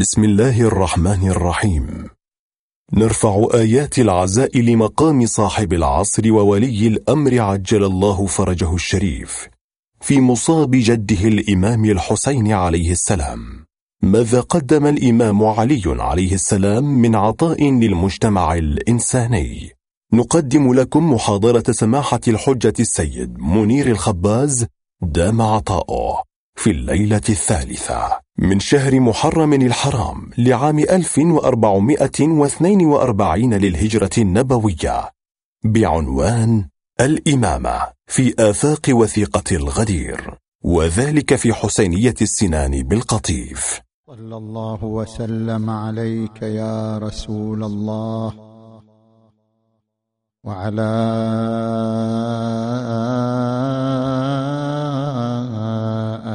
بسم الله الرحمن الرحيم. نرفع آيات العزاء لمقام صاحب العصر وولي الأمر عجل الله فرجه الشريف في مصاب جده الإمام الحسين عليه السلام. ماذا قدم الإمام علي عليه السلام من عطاء للمجتمع الإنساني؟ نقدم لكم محاضرة سماحة الحجة السيد منير الخباز دام عطاؤه. في الليلة الثالثة من شهر محرم الحرام لعام 1442 للهجرة النبوية بعنوان الإمامة في آفاق وثيقة الغدير وذلك في حسينية السنان بالقطيف. صلى الله وسلم عليك يا رسول الله وعلى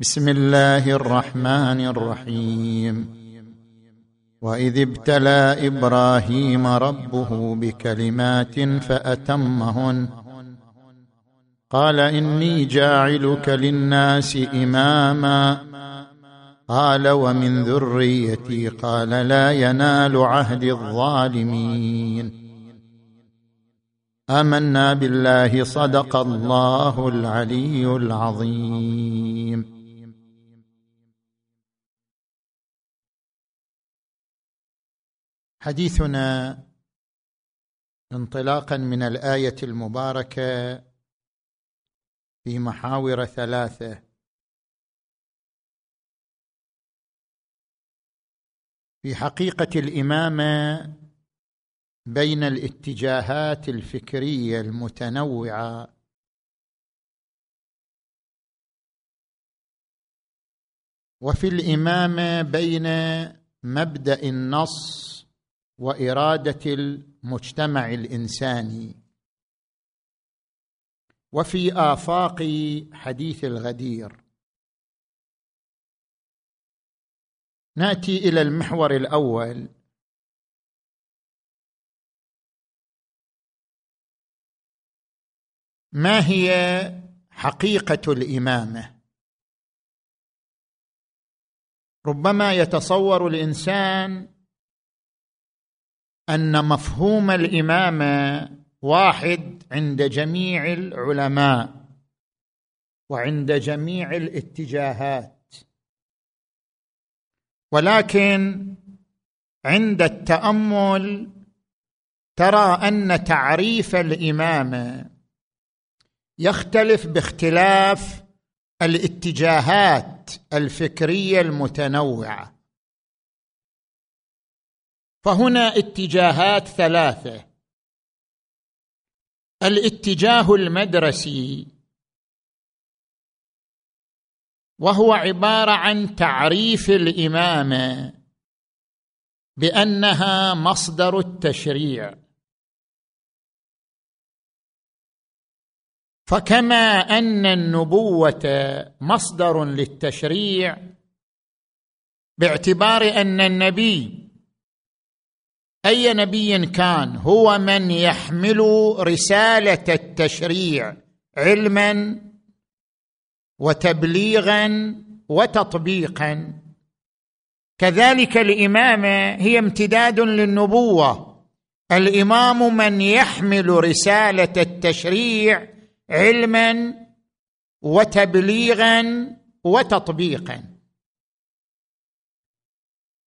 بسم الله الرحمن الرحيم. وإذ ابتلى إبراهيم ربه بكلمات فأتمهن. قال إني جاعلك للناس إماما. قال ومن ذريتي. قال لا ينال عهد الظالمين. آمنا بالله صدق الله العلي العظيم. حديثنا انطلاقا من الآية المباركة في محاور ثلاثة. في حقيقة الإمامة بين الاتجاهات الفكرية المتنوعة. وفي الإمامة بين مبدأ النص وإرادة المجتمع الإنساني. وفي آفاق حديث الغدير. نأتي إلى المحور الأول. ما هي حقيقة الإمامة؟ ربما يتصور الإنسان أن مفهوم الامامه واحد عند جميع العلماء وعند جميع الاتجاهات. ولكن عند التأمل ترى أن تعريف الامامه يختلف باختلاف الاتجاهات الفكرية المتنوعة. فهنا اتجاهات ثلاثة. الاتجاه المدرسي وهو عبارة عن تعريف الإمامة بأنها مصدر التشريع. فكما أن النبوة مصدر للتشريع باعتبار أن النبي أي نبي كان هو من يحمل رسالة التشريع علما وتبليغا وتطبيقا. كذلك الامامه هي امتداد للنبوة. الإمام من يحمل رسالة التشريع علما وتبليغا وتطبيقا.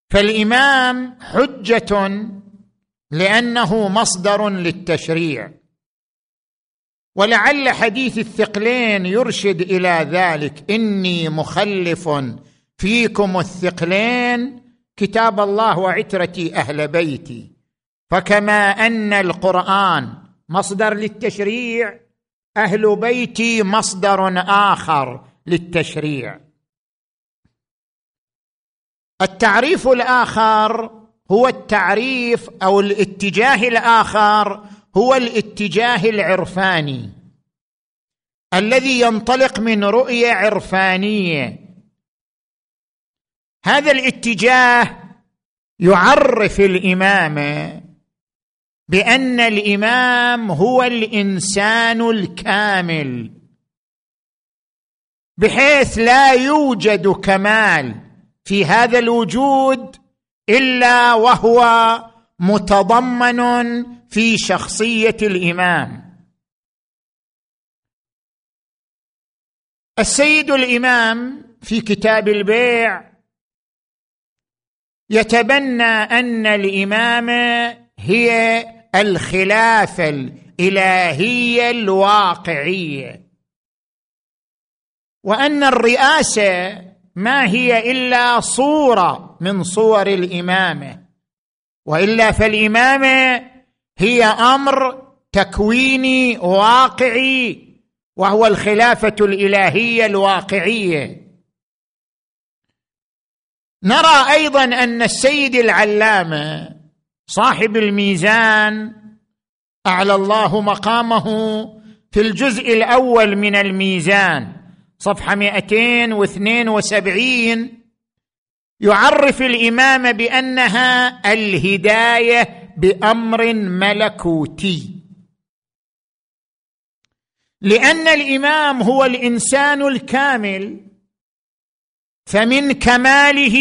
فالإمام حجة لأنه مصدر للتشريع. ولعل حديث الثقلين يرشد إلى ذلك. إني مخلف فيكم الثقلين كتاب الله وعترتي أهل بيتي. فكما أن القرآن مصدر للتشريع أهل بيتي مصدر آخر للتشريع. التعريف الآخر هو التعريف أو الاتجاه الآخر هو الاتجاه العرفاني. الذي ينطلق من رؤية عرفانية. هذا الاتجاه يعرف الامامه بأن الإمام هو الإنسان الكامل بحيث لا يوجد كمال في هذا الوجود إلا وهو متضمن في شخصية الإمام. السيد الإمام في كتاب البيع يتبنى أن الامامه هي الخلافه الالهيه الواقعيه وأن الرئاسة ما هي إلا صورة من صور الامامه وإلا فالامامه هي أمر تكويني واقعي وهو الخلافة الإلهية الواقعية. نرى أيضا أن السيد العلامة صاحب الميزان أعلى الله مقامه في الجزء الأول من الميزان. صفحة 272 يعرف الامامه بأنها الهداية بأمر ملكوتي. لأن الإمام هو الإنسان الكامل فمن كماله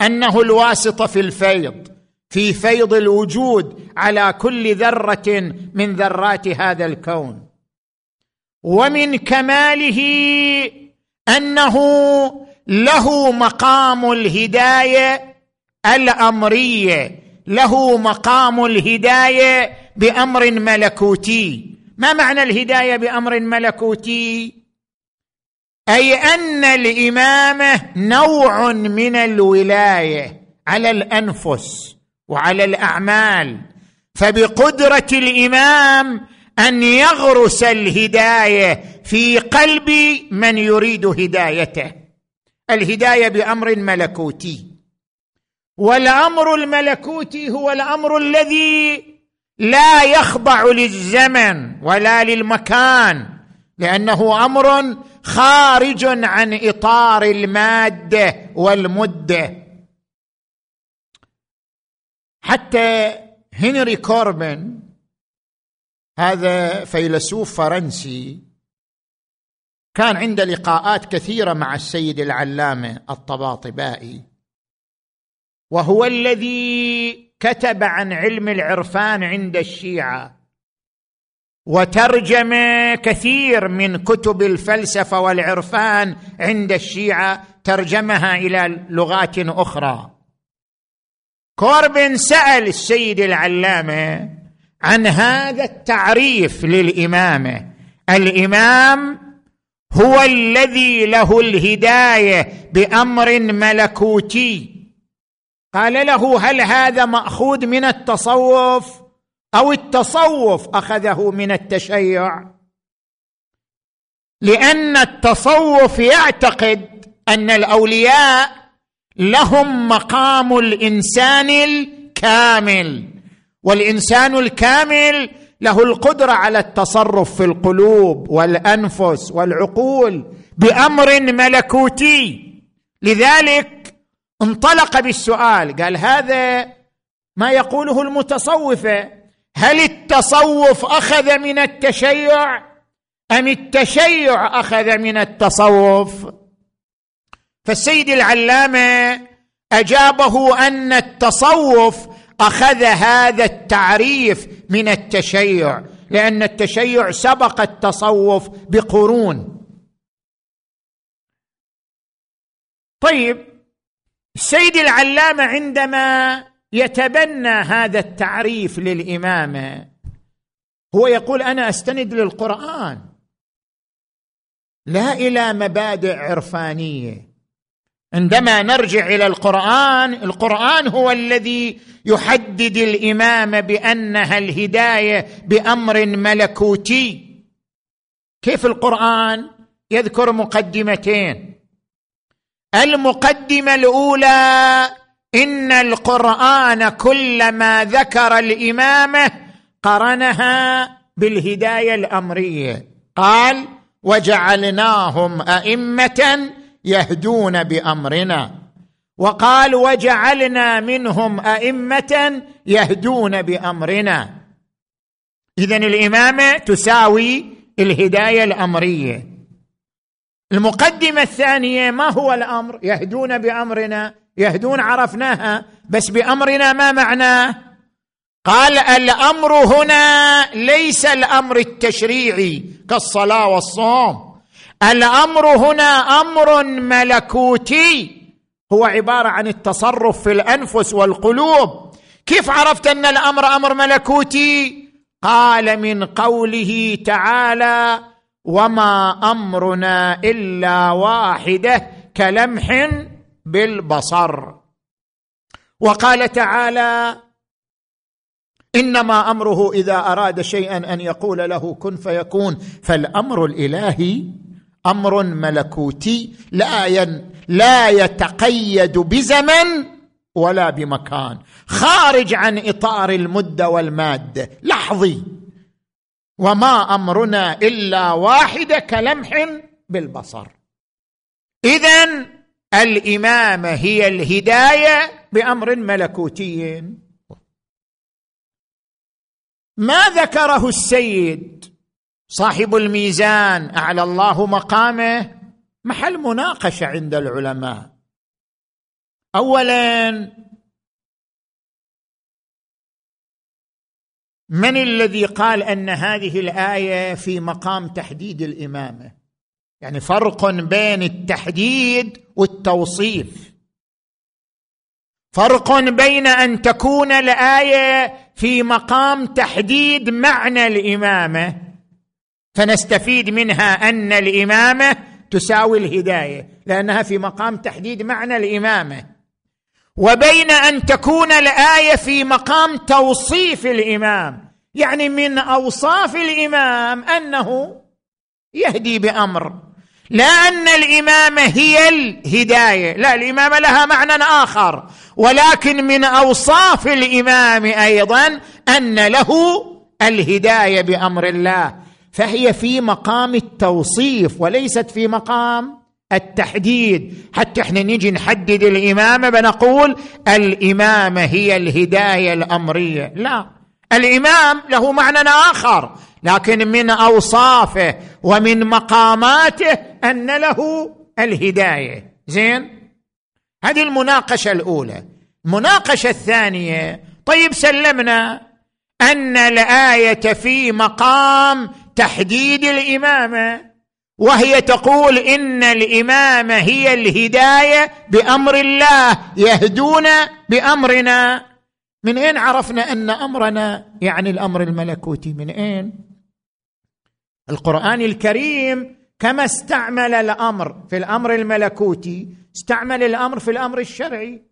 أنه الواسطه في الفيض في فيض الوجود على كل ذرة من ذرات هذا الكون. ومن كماله أنه له مقام الهداية الأمرية له مقام الهداية بأمر ملكوتي. ما معنى الهداية بأمر ملكوتي؟ أي أن الامامه نوع من الولاية على الأنفس وعلى الأعمال. فبقدرة الإمام أن يغرس الهداية في قلب من يريد هدايته. الهداية بأمر ملكوتي. والأمر الملكوتي هو الأمر الذي لا يخضع للزمن ولا للمكان لأنه أمر خارج عن إطار المادة والمدة. حتى هنري كوربن هذا فيلسوف فرنسي كان عنده لقاءات كثيرة مع السيد العلامة الطباطبائي وهو الذي كتب عن علم العرفان عند الشيعة وترجم كثير من كتب الفلسفة والعرفان عند الشيعة ترجمها إلى لغات أخرى. كوربن سأل السيد العلامة عن هذا التعريف للامامه الإمام هو الذي له الهداية بأمر ملكوتي. قال له هل هذا مأخوذ من التصوف؟ أو التصوف أخذه من التشيع؟ لأن التصوف يعتقد أن الأولياء لهم مقام الإنسان الكامل. والإنسان الكامل له القدرة على التصرف في القلوب والأنفس والعقول بأمر ملكوتي. لذلك انطلق بالسؤال قال هذا ما يقوله المتصوفه هل التصوف أخذ من التشيع؟ أم التشيع أخذ من التصوف؟ فالسيد العلامة أجابه أن التصوف أخذ هذا التعريف من التشيع لأن التشيع سبق التصوف بقرون. طيب السيد العلامة عندما يتبنى هذا التعريف للامامه هو يقول أنا أستند للقرآن. لا إلى مبادئ عرفانية. عندما نرجع إلى القرآن القرآن هو الذي يحدد الامامه بأنها الهداية بأمر ملكوتي. كيف القرآن؟ يذكر مقدمتين. المقدمة الأولى إن القرآن كلما ذكر الإمامة قرنها بالهداية الأمرية. قال وجعلناهم أئمة يهدون بأمرنا. وقال وجعلنا منهم أئمة يهدون بأمرنا. اذا الامامه تساوي الهداية الأمرية. المقدمة الثانية ما هو الأمر؟ يهدون بأمرنا. يهدون عرفناها بس بأمرنا ما معناه قال الأمر هنا ليس الأمر التشريعي كالصلاة والصوم. الأمر هنا أمر ملكوتي. هو عبارة عن التصرف في الأنفس والقلوب. كيف عرفت أن الأمر أمر ملكوتي؟ قال من قوله تعالى وما أمرنا إلا واحدة كلمح بالبصر وقال تعالى إنما أمره إذا أراد شيئا أن يقول له كن فيكون فالأمر الإلهي أمر ملكوتي لا لا يتقيد بزمن ولا بمكان. خارج عن إطار المده والماده لحظي. وما أمرنا إلا واحدة كلمح بالبصر. اذا الإمامة هي الهداية بأمر ملكوتي. ما ذكره السيد صاحب الميزان أعلى الله مقامه. محل مناقشة عند العلماء. اولا من الذي قال أن هذه الآية في مقام تحديد الإمامة؟ يعني فرق بين التحديد والتوصيف. فرق بين أن تكون الآية في مقام تحديد معنى الإمامة فنستفيد منها أن الإمامة تساوي الهداية لأنها في مقام تحديد معنى الإمامة. وبين أن تكون الآية في مقام توصيف الإمام يعني من أوصاف الإمام أنه يهدي بأمر. لا أن الإمامة هي الهداية لا الإمامة لها معنى آخر. ولكن من أوصاف الإمام أيضا أن له الهداية بأمر الله. فهي في مقام التوصيف وليست في مقام التحديد. حتى إحنا نجي نحدد الامامه بنقول الامامه هي الهداية الأمرية. لا. الإمام له معنى آخر لكن من أوصافه ومن مقاماته أن له الهداية. زين؟ هذه المناقشة الأولى. المناقشة الثانية طيب سلمنا أن الآية في مقام تحديد الإمامة وهي تقول إن الإمامة هي الهداية بأمر الله يهدون بأمرنا. من أين عرفنا أن أمرنا يعني الأمر الملكوتي؟ من أين؟ القرآن الكريم كما استعمل الأمر في الأمر الملكوتي استعمل الأمر في الأمر الشرعي.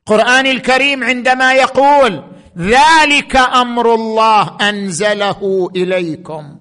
القرآن الكريم عندما يقول ذلك أمر الله أنزله إليكم.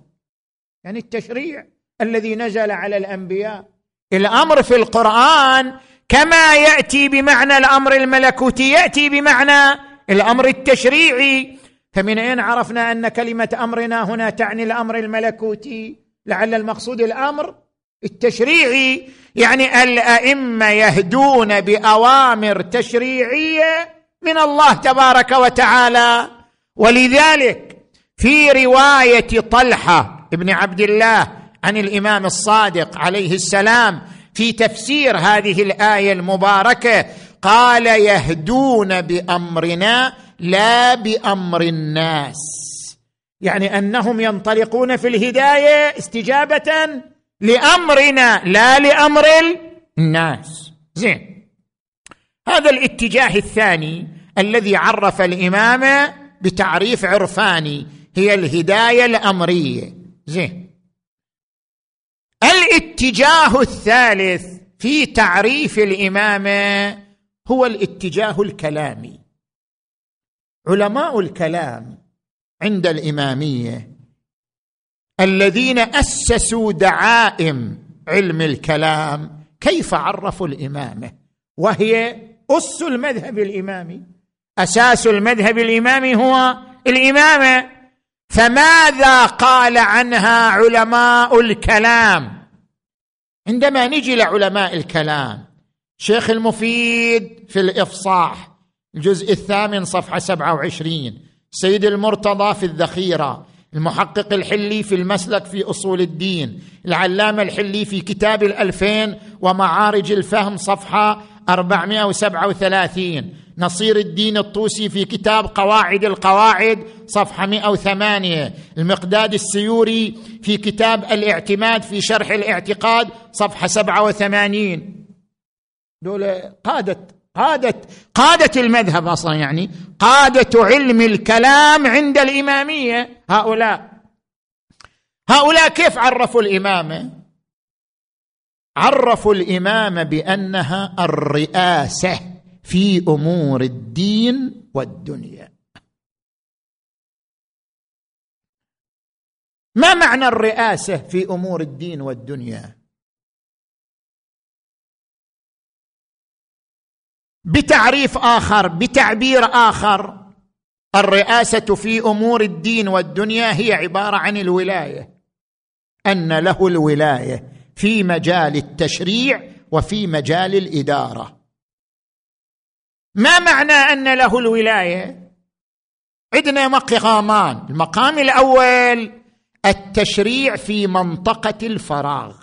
يعني التشريع الذي نزل على الأنبياء. الأمر في القرآن كما يأتي بمعنى الأمر الملكوتي يأتي بمعنى الأمر التشريعي. فمن أين عرفنا أن كلمة أمرنا هنا تعني الأمر الملكوتي؟ لعل المقصود الأمر التشريعي يعني الأئمة يهدون بأوامر تشريعية من الله تبارك وتعالى. ولذلك في رواية طلحة ابن عبد الله عن الإمام الصادق عليه السلام في تفسير هذه الآية المباركة قال يهدون بأمرنا لا بأمر الناس. يعني أنهم ينطلقون في الهداية استجابة لأمرنا لا لأمر الناس. زين. هذا الاتجاه الثاني الذي عرف الامامه بتعريف عرفاني هي الهداية الأمرية. زين. الاتجاه الثالث في تعريف الامامه هو الاتجاه الكلامي. علماء الكلام عند الإمامية الذين أسسوا دعائم علم الكلام كيف عرفوا الإمامة؟ وهي أس المذهب الإمامي. أساس المذهب الإمامي هو الإمامة. فماذا قال عنها علماء الكلام؟ عندما نجي لعلماء الكلام شيخ المفيد في الإفصاح الجزء الثامن صفحة 27 سيد المرتضى في الذخيرة المحقق الحلي في المسلك في أصول الدين العلامة الحلي في كتاب الألفين ومعارج الفهم صفحة 437 نصير الدين الطوسي في كتاب قواعد القواعد صفحة 108 المقداد السيوري في كتاب الاعتماد في شرح الاعتقاد صفحة 87 دول قادة قادة قادة المذهب أصلا يعني قادة علم الكلام عند الإمامية. هؤلاء. هؤلاء كيف عرفوا الإمامة؟ عرفوا الإمامة بأنها الرئاسة في أمور الدين والدنيا. ما معنى الرئاسة في أمور الدين والدنيا؟ بتعريف آخر بتعبير آخر. الرئاسة في أمور الدين والدنيا هي عبارة عن الولاية. أن له الولاية في مجال التشريع وفي مجال الإدارة. ما معنى أن له الولاية؟ عندنا مقامان. المقام الأول التشريع في منطقة الفراغ.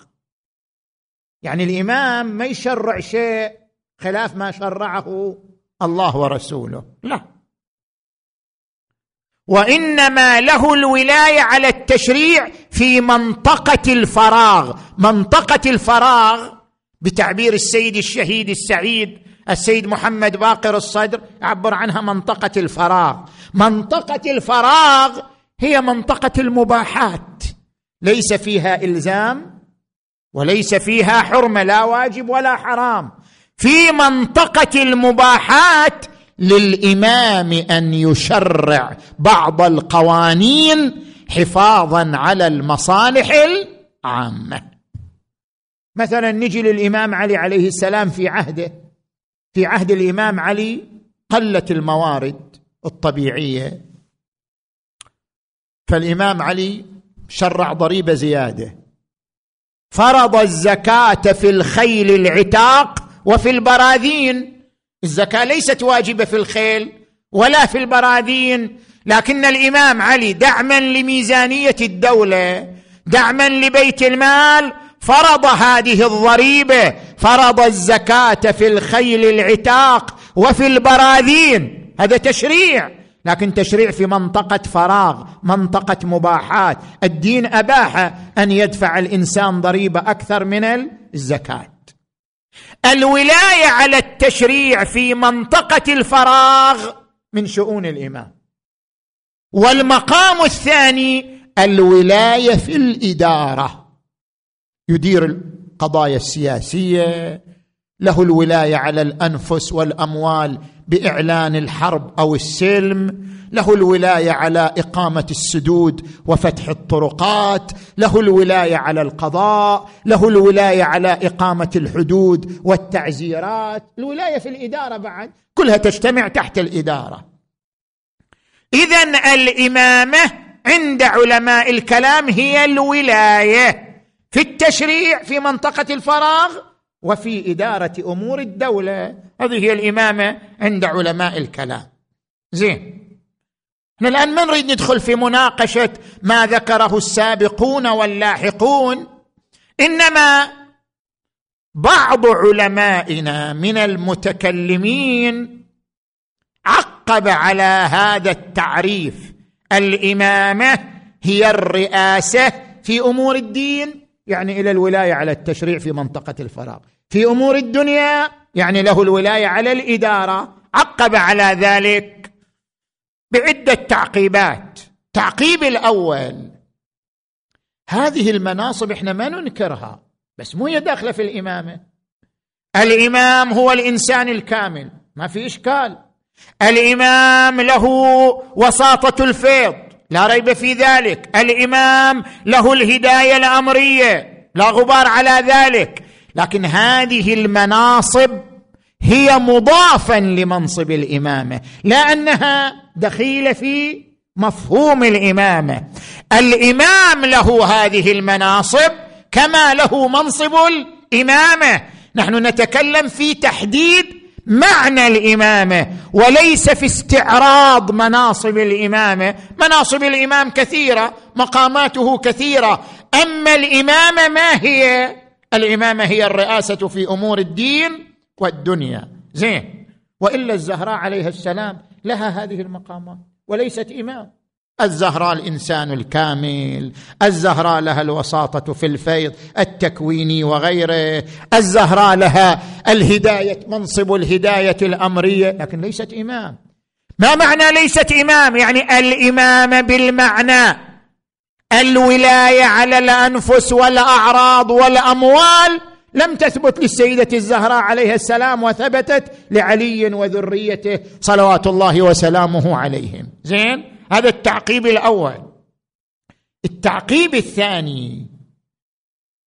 يعني الإمام ما يشرع شيء خلاف ما شرعه الله ورسوله. لا. وإنما له الولاية على التشريع في منطقة الفراغ. منطقة الفراغ بتعبير السيد الشهيد السعيد السيد محمد باقر الصدر يعبر عنها منطقة الفراغ. منطقة الفراغ هي منطقة المباحات. ليس فيها إلزام وليس فيها حرمة لا واجب ولا حرام. في منطقة المباحات للإمام أن يشرع بعض القوانين حفاظا على المصالح العامة. مثلا نجي للإمام علي عليه السلام في عهده. في عهد الإمام علي قلت الموارد الطبيعية. فالإمام علي شرع ضريبة زيادة. فرض الزكاة في الخيل العتاق وفي البراذين الزكاة ليست واجبة في الخيل ولا في البراذين لكن الإمام علي دعما لميزانية الدولة دعما لبيت المال فرض هذه الضريبة فرض الزكاة في الخيل العتاق وفي البراذين. هذا تشريع لكن تشريع في منطقة فراغ منطقة مباحات. الدين أباح أن يدفع الإنسان ضريبة أكثر من الزكاة. الولاية على التشريع في منطقة الفراغ. من شؤون الإمام. والمقام الثاني الولاية في الإدارة. يدير القضايا السياسية له الولاية على الأنفس والأموال. بإعلان الحرب أو السلم له الولاية على إقامة السدود وفتح الطرقات له الولاية على القضاء له الولاية على إقامة الحدود والتعزيرات. الولاية في الإدارة بعد كلها تجتمع تحت الإدارة. اذا الإمامة عند علماء الكلام هي الولاية في التشريع في منطقة الفراغ. وفي إدارة أمور الدولة. هذه هي الإمامة عند علماء الكلام. زين. إحنا الآن ما نريد ندخل في مناقشة ما ذكره السابقون واللاحقون. إنما بعض علمائنا من المتكلمين عقب على هذا التعريف. الإمامة هي الرئاسة في أمور الدين. يعني إلى الولاية على التشريع في منطقة الفراغ. في أمور الدنيا يعني له الولاية على الإدارة. عقب على ذلك بعدة تعقيبات. تعقيب الأول. هذه المناصب إحنا ما ننكرها بس مو هي داخلة في الإمامة. الإمام هو الإنسان الكامل ما في إشكال. الإمام له وساطة الفيض. لا ريب في ذلك. الإمام له الهداية الأمرية لا غبار على ذلك. لكن هذه المناصب هي مضافا لمنصب الإمامة لا انها دخيلة في مفهوم الإمامة. الإمام له هذه المناصب كما له منصب الإمامة. نحن نتكلم في تحديد معنى الإمامة وليس في استعراض مناصب الإمامة. مناصب الإمام كثيرة مقاماته كثيرة. أما الإمامة ما هي؟ الإمامة هي الرئاسة في أمور الدين والدنيا. زين. وإلا الزهراء عليها السلام لها هذه المقامات وليست إمام. الزهراء الإنسان الكامل الزهراء لها الوساطة في الفيض التكويني وغيره الزهراء لها الهداية منصب الهداية الأمرية لكن ليست إمام. ما معنى ليست إمام؟ يعني الامامه بالمعنى. الولاية على الأنفس والأعراض والأموال لم تثبت للسيدة الزهراء عليها السلام وثبتت لعلي وذريته صلوات الله وسلامه عليهم. زين؟ هذا التعقيب الأول. التعقيب الثاني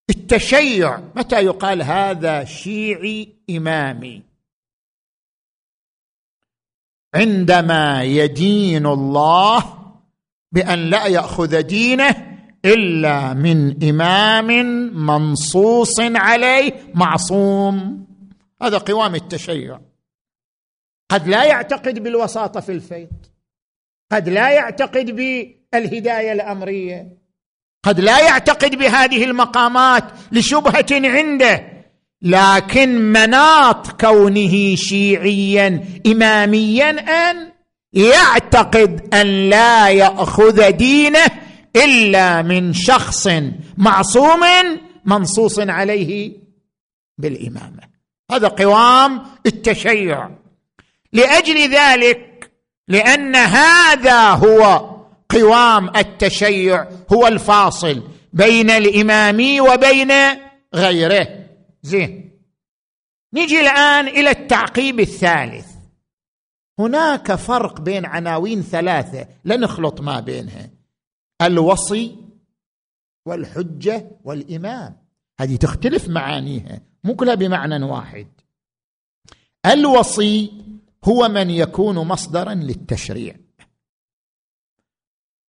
التشيع. متى يقال هذا شيعي إمامي؟ عندما يدين الله بأن لا يأخذ دينه إلا من إمام منصوص عليه معصوم. هذا قوام التشيع. قد لا يعتقد بالوساطة في الفيض. قد لا يعتقد بالهداية الأمرية. قد لا يعتقد بهذه المقامات لشبهة عنده لكن مناط كونه شيعيا اماميا أن يعتقد أن لا يأخذ دينه إلا من شخص معصوم منصوص عليه بالإمامة. هذا قوام التشيع. لأجل ذلك لأن هذا هو قوام التشيع هو الفاصل بين الامامي وبين غيره. زين. نجي الآن إلى التعقيب الثالث. هناك فرق بين عناوين ثلاثة لا نخلط ما بينها. الوصي والحجة والإمام. هذه تختلف معانيها مو كلها بمعنى واحد. الوصي هو من يكون مصدرا للتشريع.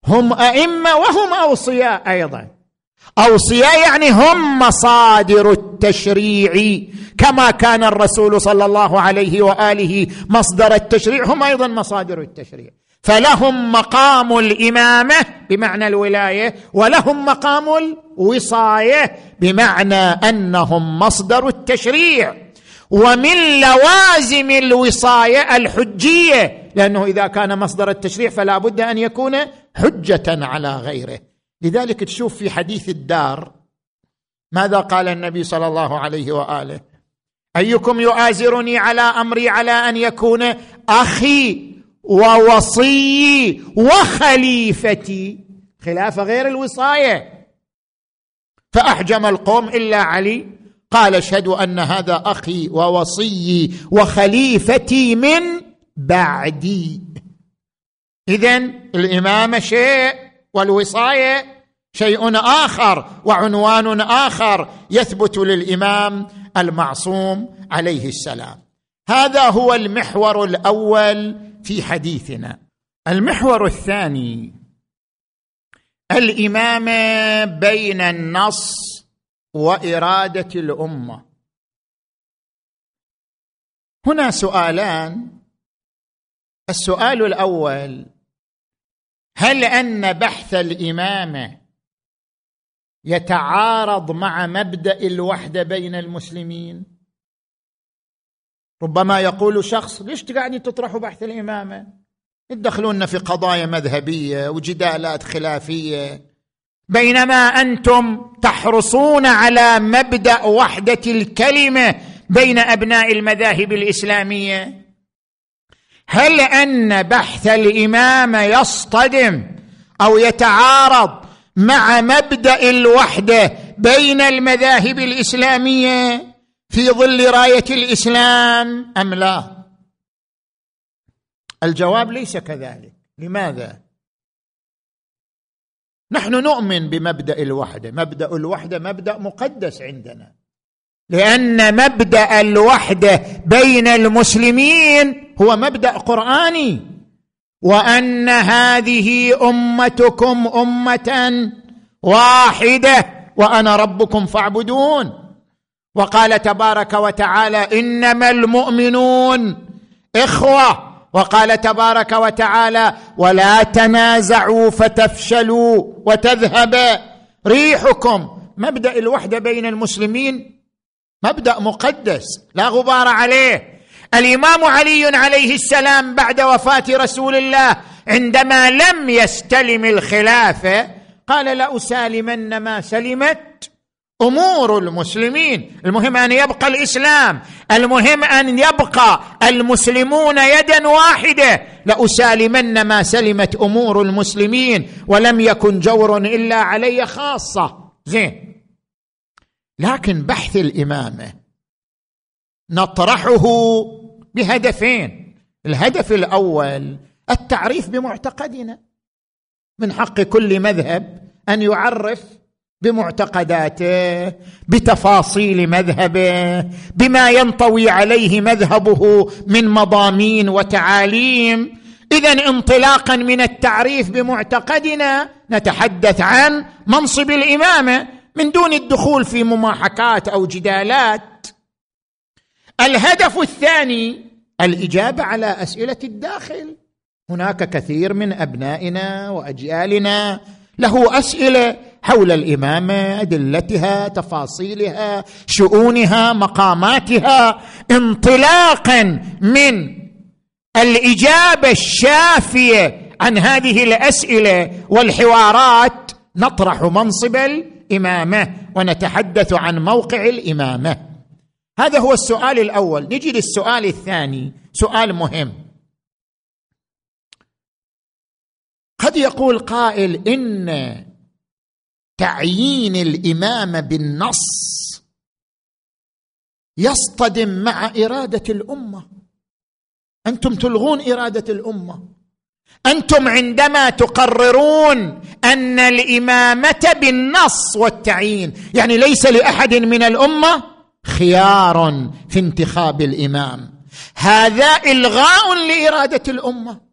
هم أئمة وهم أوصياء أيضا. أوصياء يعني هم مصادر التشريع. كما كان الرسول صلى الله عليه وآله مصدر التشريع هم أيضا مصادر التشريع. فلهم مقام الإمامة بمعنى الولاية ولهم مقام الوصاية بمعنى أنهم مصدر التشريع. ومن لوازم الوصاية الحجية لأنه إذا كان مصدر التشريع فلا بد أن يكون حجة على غيره. لذلك تشوف في حديث الدار ماذا قال النبي صلى الله عليه وآله؟ أيكم يؤازرني على أمري على أن يكون أخي ووصيي وخليفتي خلافه غير الوصاية. فأحجم القوم إلا علي قال أشهد أن هذا أخي ووصيي وخليفتي من بعدي. اذا الامامه شيء والوصاية شيء آخر وعنوان آخر يثبت للإمام المعصوم عليه السلام. هذا هو المحور الأول في حديثنا. المحور الثاني الامامه بين النص وإرادة الأمة. هنا سؤالان. السؤال الأول هل أن بحث الامامه يتعارض مع مبدأ الوحده بين المسلمين؟ ربما يقول شخص ليش قاعدين تطرحوا بحث الامامه تدخلون في قضايا مذهبية وجدالات خلافية. بينما أنتم تحرصون على مبدأ وحدة الكلمة بين أبناء المذاهب الإسلامية. هل أن بحث الامامه يصطدم أو يتعارض مع مبدأ الوحدة بين المذاهب الإسلامية في ظل راية الإسلام أم لا؟ الجواب ليس كذلك. لماذا؟ نحن نؤمن بمبدأ الوحدة. مبدأ الوحدة مبدأ مقدس عندنا. لأن مبدأ الوحدة بين المسلمين هو مبدأ قرآني. وأن هذه أمتكم أمة واحدة. وأنا ربكم فاعبدون. وقال تبارك وتعالى إنما المؤمنون إخوة. وقال تبارك وتعالى ولا تنازعوا فتفشلوا وتذهب. ريحكم مبدأ الوحدة بين المسلمين مبدأ مقدس لا غبار عليه. الإمام علي عليه السلام بعد وفاة رسول الله عندما لم يستلم الخلافة قال لاسالمن ما سلمت. أمور المسلمين. المهم أن يبقى الإسلام. المهم أن يبقى المسلمون يدا واحدة. لأسالمن ما سلمت أمور المسلمين. ولم يكن جور إلا علي خاصة. زين. لكن بحث الإمامة نطرحه بهدفين. الهدف الأول التعريف بمعتقدنا. من حق كل مذهب أن يعرف بمعتقداته بتفاصيل مذهبه بما ينطوي عليه مذهبه من مضامين وتعاليم. اذا انطلاقا من التعريف بمعتقدنا نتحدث عن منصب الإمامة من دون الدخول في مماحكات أو جدالات. الهدف الثاني الإجابة على أسئلة الداخل. هناك كثير من أبنائنا وأجيالنا له أسئلة حول الامامه أدلتها تفاصيلها شؤونها مقاماتها انطلاقا من الإجابة الشافية عن هذه الأسئلة والحوارات نطرح منصب الإمامة ونتحدث عن موقع الإمامة. هذا هو السؤال الأول. نجي للسؤال الثاني. سؤال مهم. قد يقول قائل إن تعيين الامامه بالنص يصطدم مع إرادة الأمة. أنتم تلغون إرادة الأمة. أنتم عندما تقررون أن الإمامة بالنص والتعيين يعني ليس لأحد من الأمة خيار في انتخاب الإمام. هذا إلغاء لإرادة الأمة.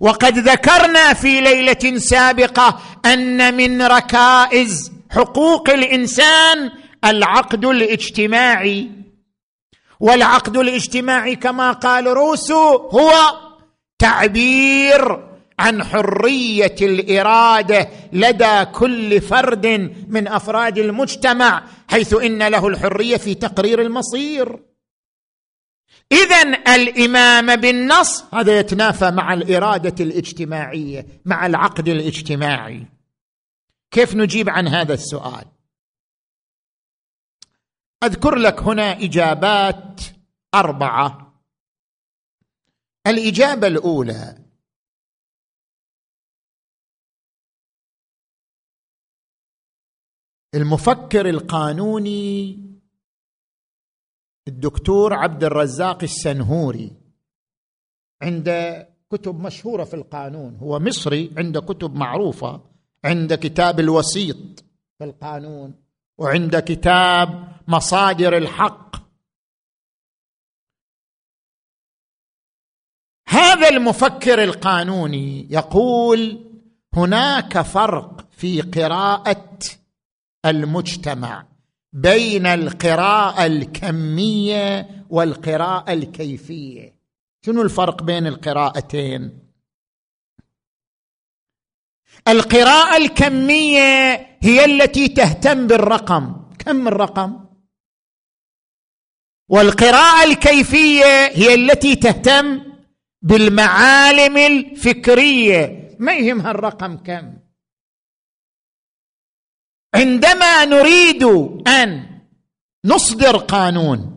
وقد ذكرنا في ليلة سابقة أن من ركائز حقوق الإنسان العقد الاجتماعي. والعقد الاجتماعي كما قال روسو هو تعبير عن حرية الإرادة لدى كل فرد من أفراد المجتمع حيث إن له الحرية في تقرير المصير. اذا الامامه بالنص هذا يتنافى مع الإرادة الاجتماعية مع العقد الاجتماعي. كيف نجيب عن هذا السؤال؟ أذكر لك هنا إجابات أربعة. الإجابة الأولى المفكر القانوني الدكتور عبد الرزاق السنهوري عند كتب مشهورة في القانون. هو مصري عنده كتب معروفة عند كتاب الوسيط في القانون وعند كتاب مصادر الحق. هذا المفكر القانوني يقول هناك فرق في قراءة المجتمع. بين القراءة الكمية والقراءة الكيفية. شنو الفرق بين القراءتين؟ القراءة الكمية هي التي تهتم بالرقم. كم الرقم؟ والقراءة الكيفية هي التي تهتم بالمعالم الفكرية. ما يهمها الرقم كم؟ عندما نريد أن نصدر قانون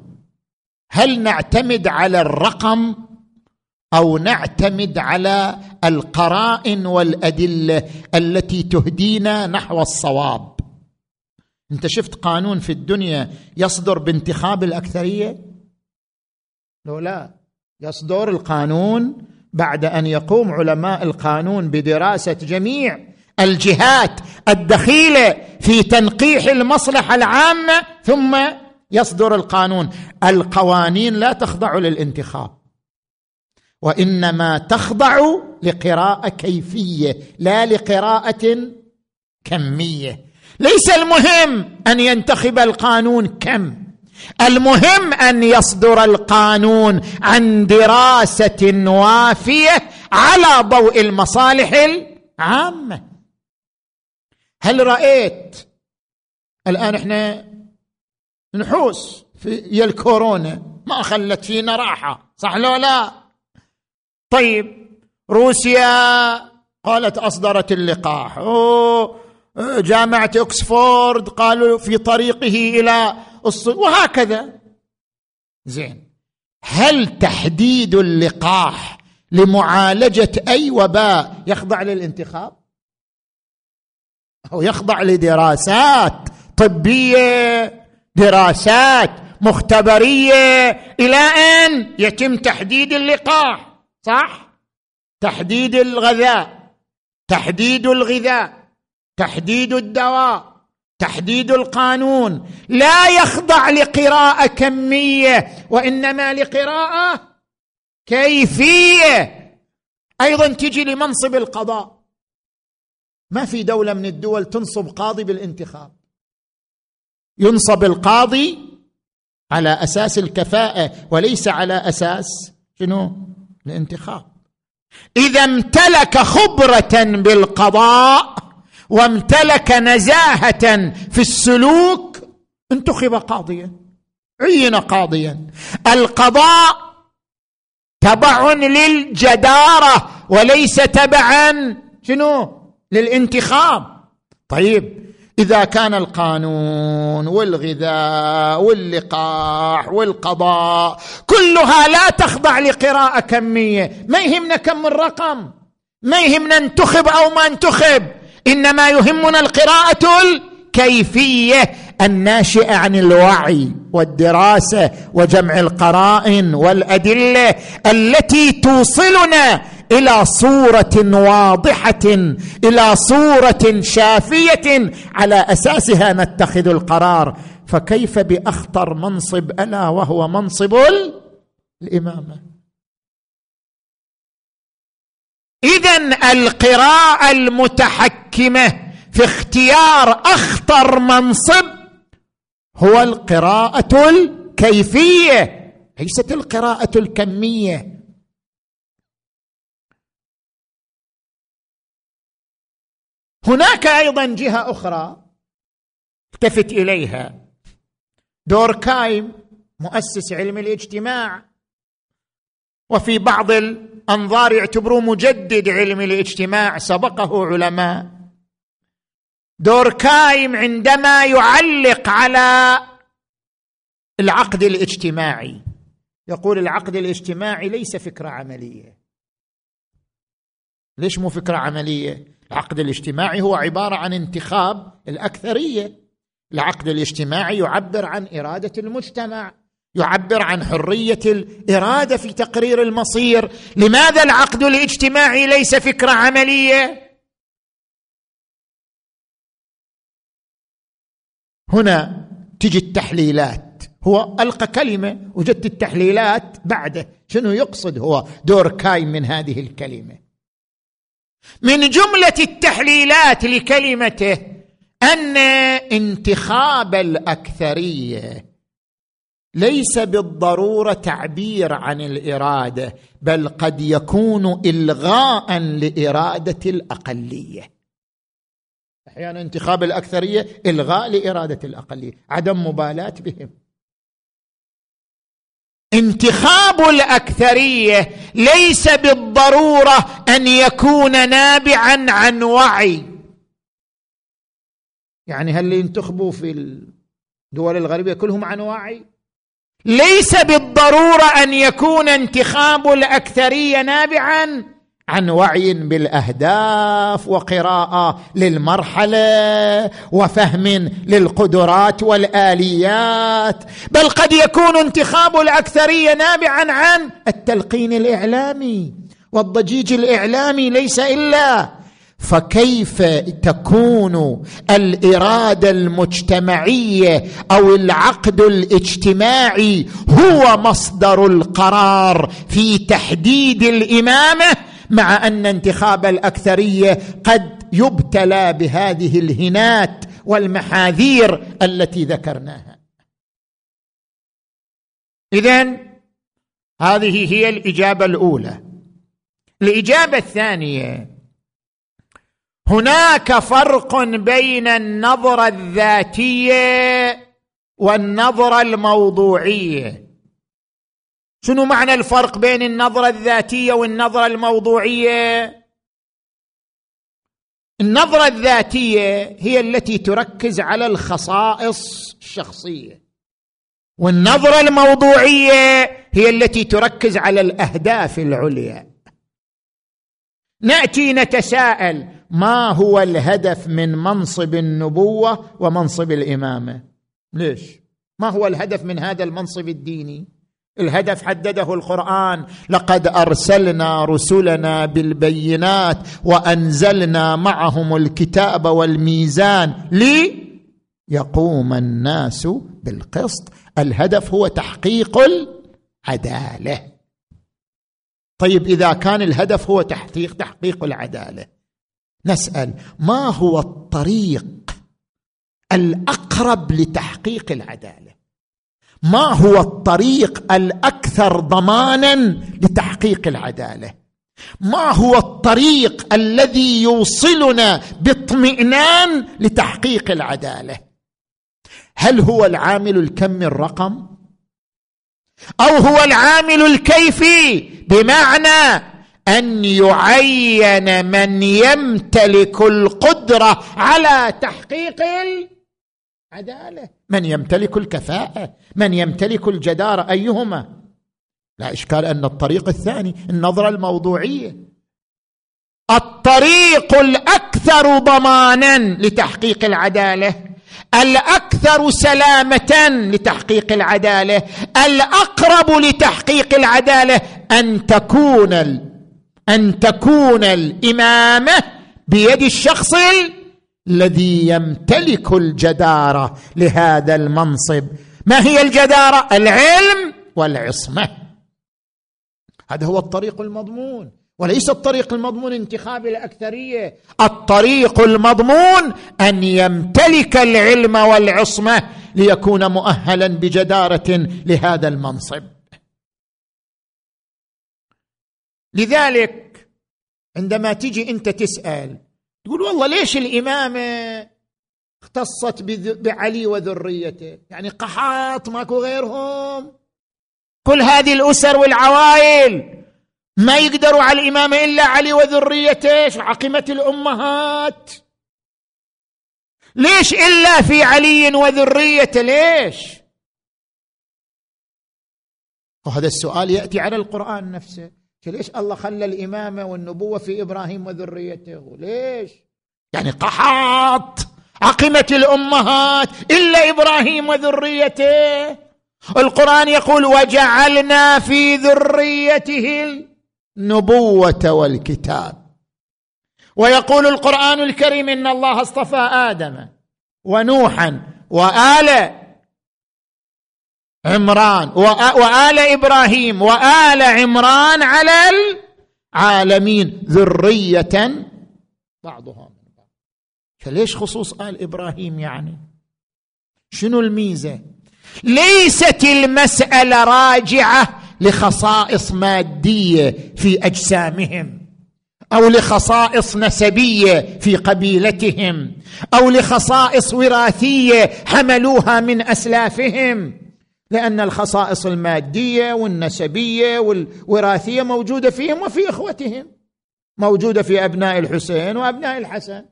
هل نعتمد على الرقم أو نعتمد على القرائن والأدلة التي تهدينا نحو الصواب؟ أنت شفت قانون في الدنيا يصدر بانتخاب الأكثرية؟ لو لا يصدر القانون بعد أن يقوم علماء القانون بدراسة جميع الجهات الدخيلة في تنقيح المصلحة العامة ثم يصدر القانون. القوانين لا تخضع للانتخاب وإنما تخضع لقراءة كيفية لا لقراءة كمية. ليس المهم أن ينتخب القانون كم المهم أن يصدر القانون عن دراسة وافية على ضوء المصالح العامة. هل رأيت؟ الآن إحنا نحوس في الكورونا. ما خلت فينا راحة. صح لو لا؟ طيب روسيا قالت أصدرت اللقاح. أوه جامعة اوكسفورد قالوا في طريقه إلى الصين وهكذا. زين. هل تحديد اللقاح لمعالجة أي وباء يخضع للانتخاب؟ أو يخضع لدراسات طبية دراسات مختبرية إلى أن يتم تحديد اللقاح صح؟ تحديد الغذاء تحديد الغذاء تحديد الدواء تحديد القانون. لا يخضع لقراءة كمية وإنما لقراءة كيفية. أيضا تجي لمنصب القضاء. ما في دولة من الدول تنصب قاضي بالانتخاب. ينصب القاضي على أساس الكفاءة وليس على أساس شنو؟ الانتخاب. إذا امتلك خبرة بالقضاء وامتلك نزاهة في السلوك انتخب قاضيا عين قاضيا. القضاء تبع للجدارة وليس تبعا شنو؟ للانتخاب. طيب إذا كان القانون والغذاء واللقاح والقضاء كلها لا تخضع لقراءة كمية ما يهمنا كم الرقم ما يهمنا انتخب أو ما انتخب إنما يهمنا القراءة الكيفية الناشئة عن الوعي والدراسة وجمع القرائن والأدلة التي توصلنا إلى صورة واضحة إلى صورة شافية على أساسها نتخذ القرار. فكيف بأخطر منصب ألا وهو منصب الإمامة. اذا القراءة المتحكمة في اختيار أخطر منصب هو القراءة الكيفية ليست القراءة الكمية. هناك أيضا جهة أخرى التفت إليها. دوركايم مؤسس علم الاجتماع. وفي بعض الأنظار يعتبروه مجدد علم الاجتماع سبقه علماء. دوركايم عندما يعلق على العقد الاجتماعي. يقول العقد الاجتماعي ليس فكرة عملية. ليش مو فكرة عملية؟ العقد الاجتماعي هو عبارة عن انتخاب الأكثرية. العقد الاجتماعي يعبر عن إرادة المجتمع يعبر عن حرية الإرادة في تقرير المصير. لماذا العقد الاجتماعي ليس فكرة عملية؟ هنا تجي التحليلات. هو ألقى كلمة وجدت التحليلات بعده. شنو يقصد هو؟ دور كاي من هذه الكلمة. من جملة التحليلات لكلمته أن انتخاب الأكثرية ليس بالضرورة تعبير عن الإرادة بل قد يكون الغاء لإرادة الأقلية. أحيانا انتخاب الأكثرية إلغاء لإرادة الأقلية عدم مبالاة بهم. انتخاب الأكثرية ليس بالضرورة أن يكون نابعا عن وعي. يعني هل ينتخبوا في الدول الغربية كلهم عن وعي؟ ليس بالضرورة أن يكون انتخاب الأكثرية نابعا عن وعي بالأهداف وقراءة للمرحلة وفهم للقدرات والآليات بل قد يكون انتخاب الأكثرية نابعا عن التلقين الإعلامي والضجيج الإعلامي ليس إلا فكيف تكون الإرادة المجتمعية أو العقد الاجتماعي هو مصدر القرار في تحديد الإمامة؟ مع أن انتخاب الأكثرية قد يبتلى بهذه الهنات والمحاذير التي ذكرناها. إذن هذه هي الإجابة الأولى. الإجابة الثانية هناك فرق بين النظرة الذاتية والنظرة الموضوعية. شنو معنى الفرق بين النظرة الذاتية والنظرة الموضوعية؟ النظرة الذاتية هي التي تركز على الخصائص الشخصية والنظرة الموضوعية هي التي تركز على الأهداف العليا. نأتي نتساءل ما هو الهدف من منصب النبوة ومنصب الإمامة؟ ليش؟ ما هو الهدف من هذا المنصب الديني؟ الهدف حدده القرآن. لقد أرسلنا رسلنا بالبينات وأنزلنا معهم الكتاب والميزان ليقوم الناس بالقسط. الهدف هو تحقيق العدالة. طيب إذا كان الهدف هو تحقيق تحقيق العدالة نسأل ما هو الطريق الأقرب لتحقيق العدالة؟ ما هو الطريق الأكثر ضمانا لتحقيق العدالة؟ ما هو الطريق الذي يوصلنا باطمئنان لتحقيق العدالة؟ هل هو العامل الكمي الرقم؟ أو هو العامل الكيفي بمعنى أن يعين من يمتلك القدرة على تحقيق العداله من يمتلك الكفاءة؟ من يمتلك الجداره أيهما؟ لا إشكال أن الطريق الثاني النظرة الموضوعية. الطريق الأكثر ضمانا لتحقيق العدالة. الأكثر سلامة لتحقيق العدالة. الأقرب لتحقيق العدالة أن تكون أن تكون الإمامة بيد الشخص الذي يمتلك الجداره لهذا المنصب. ما هي الجداره العلم والعصمة. هذا هو الطريق المضمون وليس الطريق المضمون انتخاب الأكثرية. الطريق المضمون أن يمتلك العلم والعصمة ليكون مؤهلا بجدارة لهذا المنصب. لذلك عندما تجي أنت تسأل تقول والله ليش الإمامة اختصت بعلي وذريته؟ يعني قحاط ماكو غيرهم. كل هذه الأسر والعوائل ما يقدروا على الإمامة إلا علي وذريته. شو عقمة الأمهات؟ ليش إلا في علي وذريته؟ ليش؟ وهذا السؤال يأتي على القرآن نفسه. ليش الله خلى الإمامة والنبوة في إبراهيم وذريته؟ ليش؟ يعني قحاط عقمة الأمهات إلا إبراهيم وذريته. القرآن يقول وجعلنا في ذريته النبوة والكتاب. ويقول القرآن الكريم إن الله اصطفى آدم ونوحا وآل عمران. وآل إبراهيم. وآل عمران على العالمين. ذرية بعضها. من بعض فليش خصوص آل إبراهيم يعني؟ شنو الميزة؟ ليست المسألة راجعة لخصائص مادية في أجسامهم أو لخصائص نسبية في قبيلتهم أو لخصائص وراثية حملوها من أسلافهم. لأن الخصائص المادية والنسبية والوراثيه موجودة فيهم وفي إخوتهم. موجودة في أبناء الحسين وأبناء الحسن.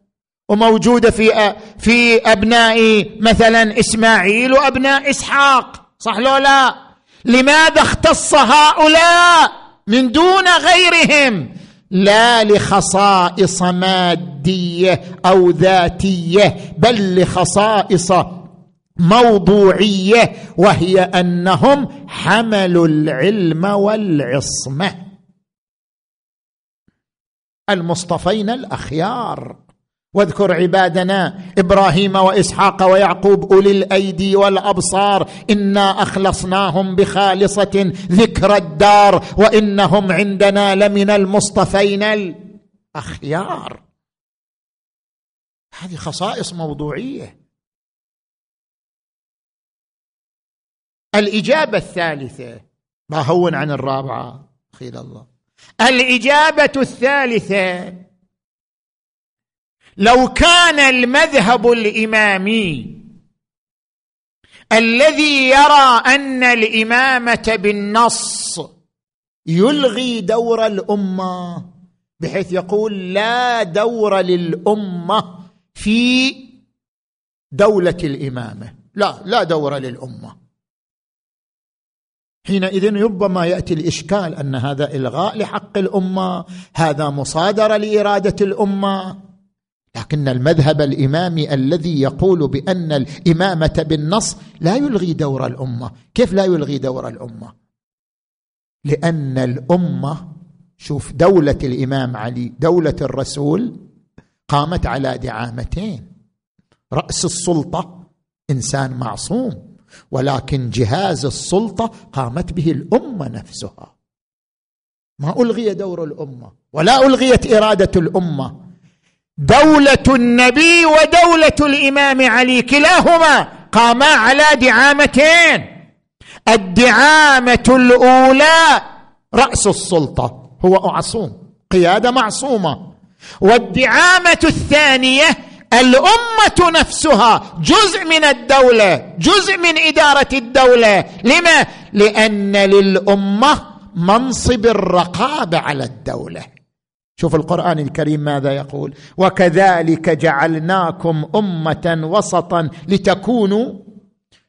وموجودة في في أبناء مثلا إسماعيل وأبناء إسحاق. صح لو لا؟ لماذا اختص هؤلاء من دون غيرهم؟ لا لخصائص مادية أو ذاتية بل لخصائص موضوعية وهي أنهم حملوا العلم والعصمة. المصطفين الأخيار. واذكر عبادنا إبراهيم وإسحاق ويعقوب أولي الأيدي والأبصار. إنا أخلصناهم بخالصة ذكر الدار وإنهم عندنا لمن المصطفين الأخيار. هذه خصائص موضوعية. الإجابة الثالثة ما هون عن الرابعة خيل الله. الإجابة الثالثة لو كان المذهب الإمامي الذي يرى أن الإمامة بالنص يلغي دور الأمة بحيث يقول لا دور للأمة في دولة الإمامة. لا لا دور للأمة. حينئذ ربما يأتي الإشكال أن هذا إلغاء لحق الأمة هذا مصادرة لإرادة الأمة. لكن المذهب الإمامي الذي يقول بأن الإمامة بالنص لا يلغي دور الأمة. كيف لا يلغي دور الأمة؟ لأن الأمة شوف دولة الإمام علي دولة الرسول قامت على دعامتين. رأس السلطة إنسان معصوم. ولكن جهاز السلطة قامت به الأمة نفسها. ما ألغي دور الأمة ولا ألغيت إرادة الأمة. دولة النبي ودولة الإمام علي كلاهما قاما على دعامتين. الدعامة الأولى رأس السلطة هو معصوم قيادة معصومة. والدعامة الثانية الأمة نفسها جزء من الدولة جزء من إدارة الدولة. لما؟ لأن للأمة منصب الرقابة على الدولة. شوف القرآن الكريم ماذا يقول؟ وكذلك جعلناكم أمة وسطا لتكونوا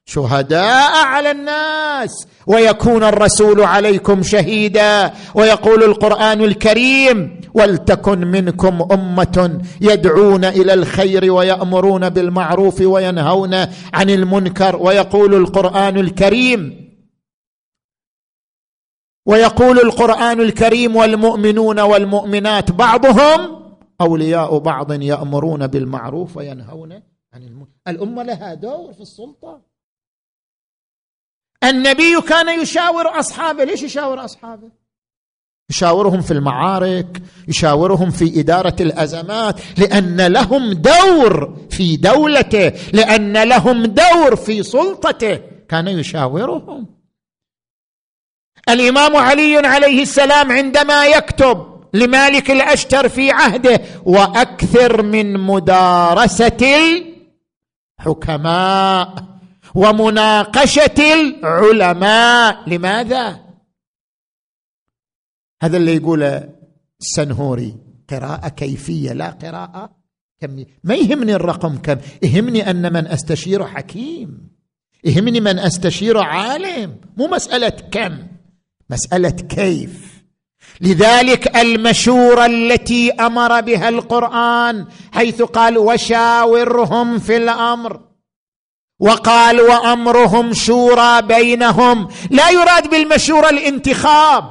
شهداء على الناس. ويكون الرسول عليكم شهيدا ويقول القرآن الكريم ولتكن منكم أمة يدعون إلى الخير ويأمرون بالمعروف وينهون عن المنكر ويقول القرآن الكريم. ويقول القرآن الكريم والمؤمنون والمؤمنات بعضهم أولياء بعض يأمرون بالمعروف وينهون عن المنكر. الأمة لها دور في السلطة. النبي كان يشاور أصحابه. ليش يشاور أصحابه؟ يشاورهم في المعارك يشاورهم في إدارة الأزمات لأن لهم دور في دولته لأن لهم دور في سلطته. كان يشاورهم. الإمام علي عليه السلام عندما يكتب لمالك الأشتر في عهده وأكثر من مدارسة الحكماء. ومناقشة العلماء. لماذا؟ هذا اللي يقوله السنهوري قراءة كيفية لا قراءة كمية ما يهمني الرقم كم يهمني أن من أستشير حكيم. يهمني من أستشير عالم. مو مسألة كم مسألة كيف. لذلك المشورة التي أمر بها القرآن حيث قال وشاورهم في الأمر وقال وأمرهم شورى بينهم. لا يراد بالمشورة الانتخاب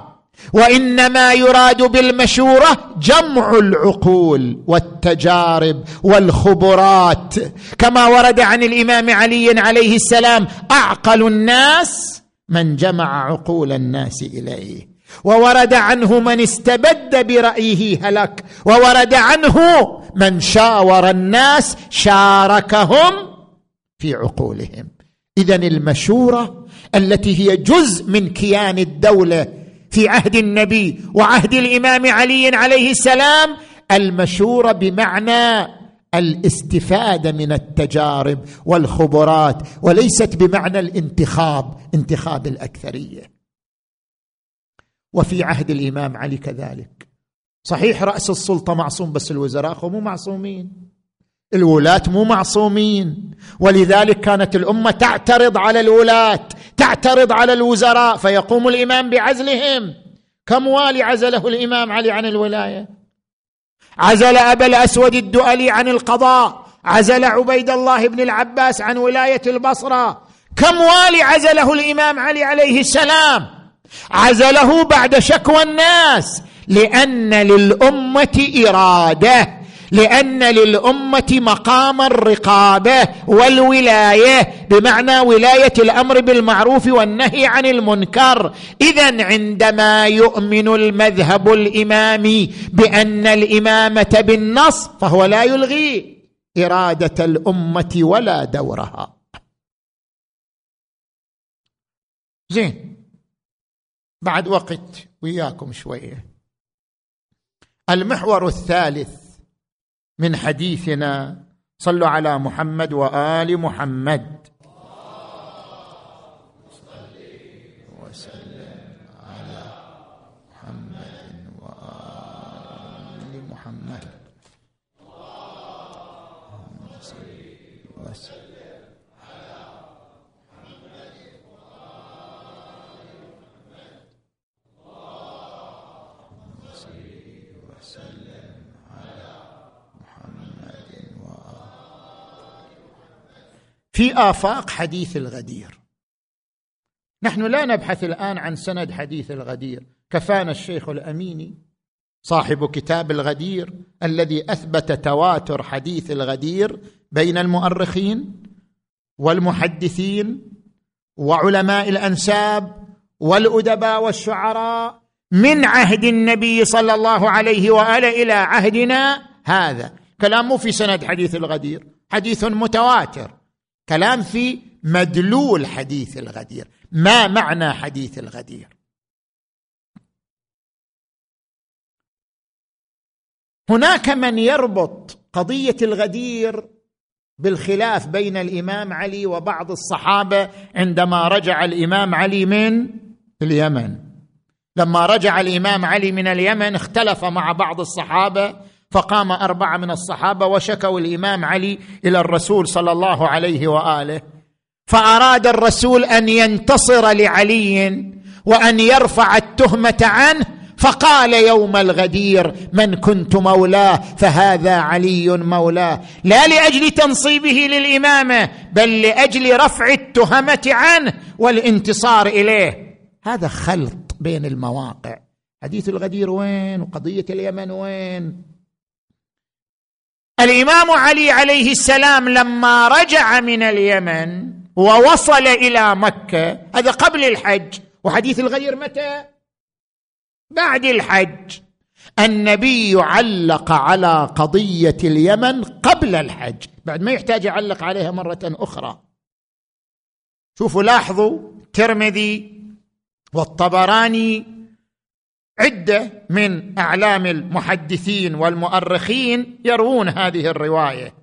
وإنما يراد بالمشورة جمع العقول والتجارب والخبرات. كما ورد عن الإمام علي عليه السلام أعقل الناس من جمع عقول الناس إليه. وورد عنه من استبد برأيه هلك. وورد عنه من شاور الناس شاركهم في عقولهم. اذا المشورة التي هي جزء من كيان الدولة في عهد النبي وعهد الإمام علي عليه السلام المشورة بمعنى الاستفادة من التجارب والخبرات وليست بمعنى الانتخاب انتخاب الأكثرية. وفي عهد الإمام علي كذلك. صحيح رأس السلطة معصوم بس الوزراء مو معصومين. الولاة مو معصومين. ولذلك كانت الأمة تعترض على الولاة تعترض على الوزراء فيقوم الإمام بعزلهم. كم والي عزله الإمام علي عن الولاية؟ عزل أبا الأسود الدؤلي عن القضاء عزل عبيد الله بن العباس عن ولاية البصرة. كم والي عزله الإمام علي عليه السلام؟ عزله بعد شكوى الناس لأن للأمة إرادة. لأن للأمة مقام الرقابة والولاية بمعنى ولاية الأمر بالمعروف والنهي عن المنكر. اذا عندما يؤمن المذهب الإمامي بأن الإمامة بالنص فهو لا يلغي إرادة الأمة ولا دورها. زين بعد وقت وياكم شوية. المحور الثالث من حديثنا صلوا على محمد وآل محمد. في آفاق حديث الغدير. نحن لا نبحث الآن عن سند حديث الغدير. كفانا الشيخ الأميني صاحب كتاب الغدير الذي أثبت تواتر حديث الغدير بين المؤرخين والمحدثين وعلماء الأنساب والأدباء والشعراء من عهد النبي صلى الله عليه وآله إلى عهدنا هذا. كلام مو في سند حديث الغدير. حديث متواتر. كلام في مدلول حديث الغدير. ما معنى حديث الغدير؟ هناك من يربط قضية الغدير بالخلاف بين الإمام علي وبعض الصحابة عندما رجع الإمام علي من اليمن. لما رجع الإمام علي من اليمن اختلف مع بعض الصحابة فقام أربعة من الصحابة وشكوا الإمام علي إلى الرسول صلى الله عليه وآله. فأراد الرسول أن ينتصر لعلي وأن يرفع التهمة عنه فقال يوم الغدير من كنت مولاه فهذا علي مولاه. لا لأجل تنصيبه للإمامة بل لأجل رفع التهمة عنه والانتصار إليه. هذا خلط بين المواقع. حديث الغدير وين؟ وقضية اليمن وين؟ الإمام علي عليه السلام لما رجع من اليمن ووصل إلى مكة هذا قبل الحج وحديث الغدير متى؟ بعد الحج. النبي علق على قضية اليمن قبل الحج بعد ما يحتاج يعلق عليها مرة أخرى. شوفوا لاحظوا الترمذي والطبراني عدة من أعلام المحدثين والمؤرخين يروون هذه الرواية.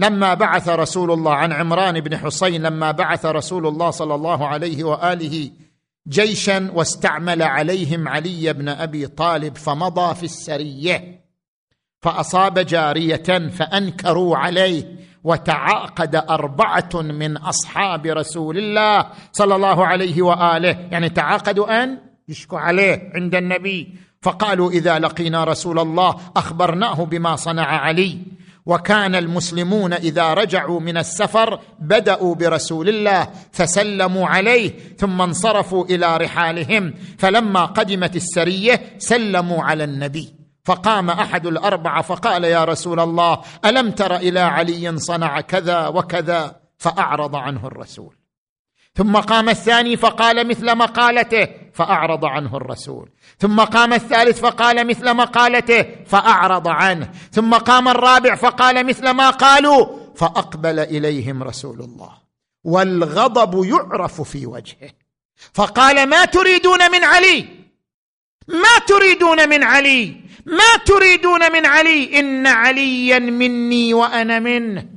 لما بعث رسول الله عن عمران بن حسين لما بعث رسول الله صلى الله عليه وآله جيشا واستعمل عليهم علي بن أبي طالب فمضى في السرية فأصاب جارية فأنكروا عليه وتعاقد أربعة من أصحاب رسول الله صلى الله عليه وآله. يعني تعاقدوا أن يشكوا عليه عند النبي. فقالوا إذا لقينا رسول الله أخبرناه بما صنع علي. وكان المسلمون إذا رجعوا من السفر بدأوا برسول الله فسلموا عليه ثم انصرفوا إلى رحالهم. فلما قدمت السرية سلموا على النبي. فقام أحد الأربعة فقال يا رسول الله ألم تر إلى علي صنع كذا وكذا؟ فأعرض عنه الرسول. ثم قام الثاني فقال مثل مقالته فأعرض عنه الرسول. ثم قام الثالث فقال مثل مقالته فأعرض عنه. ثم قام الرابع فقال مثل ما قالوا فأقبل إليهم رسول الله. والغضب يعرف في وجهه. فقال ما تريدون من علي؟ ما تريدون من علي. ما تريدون من علي. إن عليا مني وأنا منه.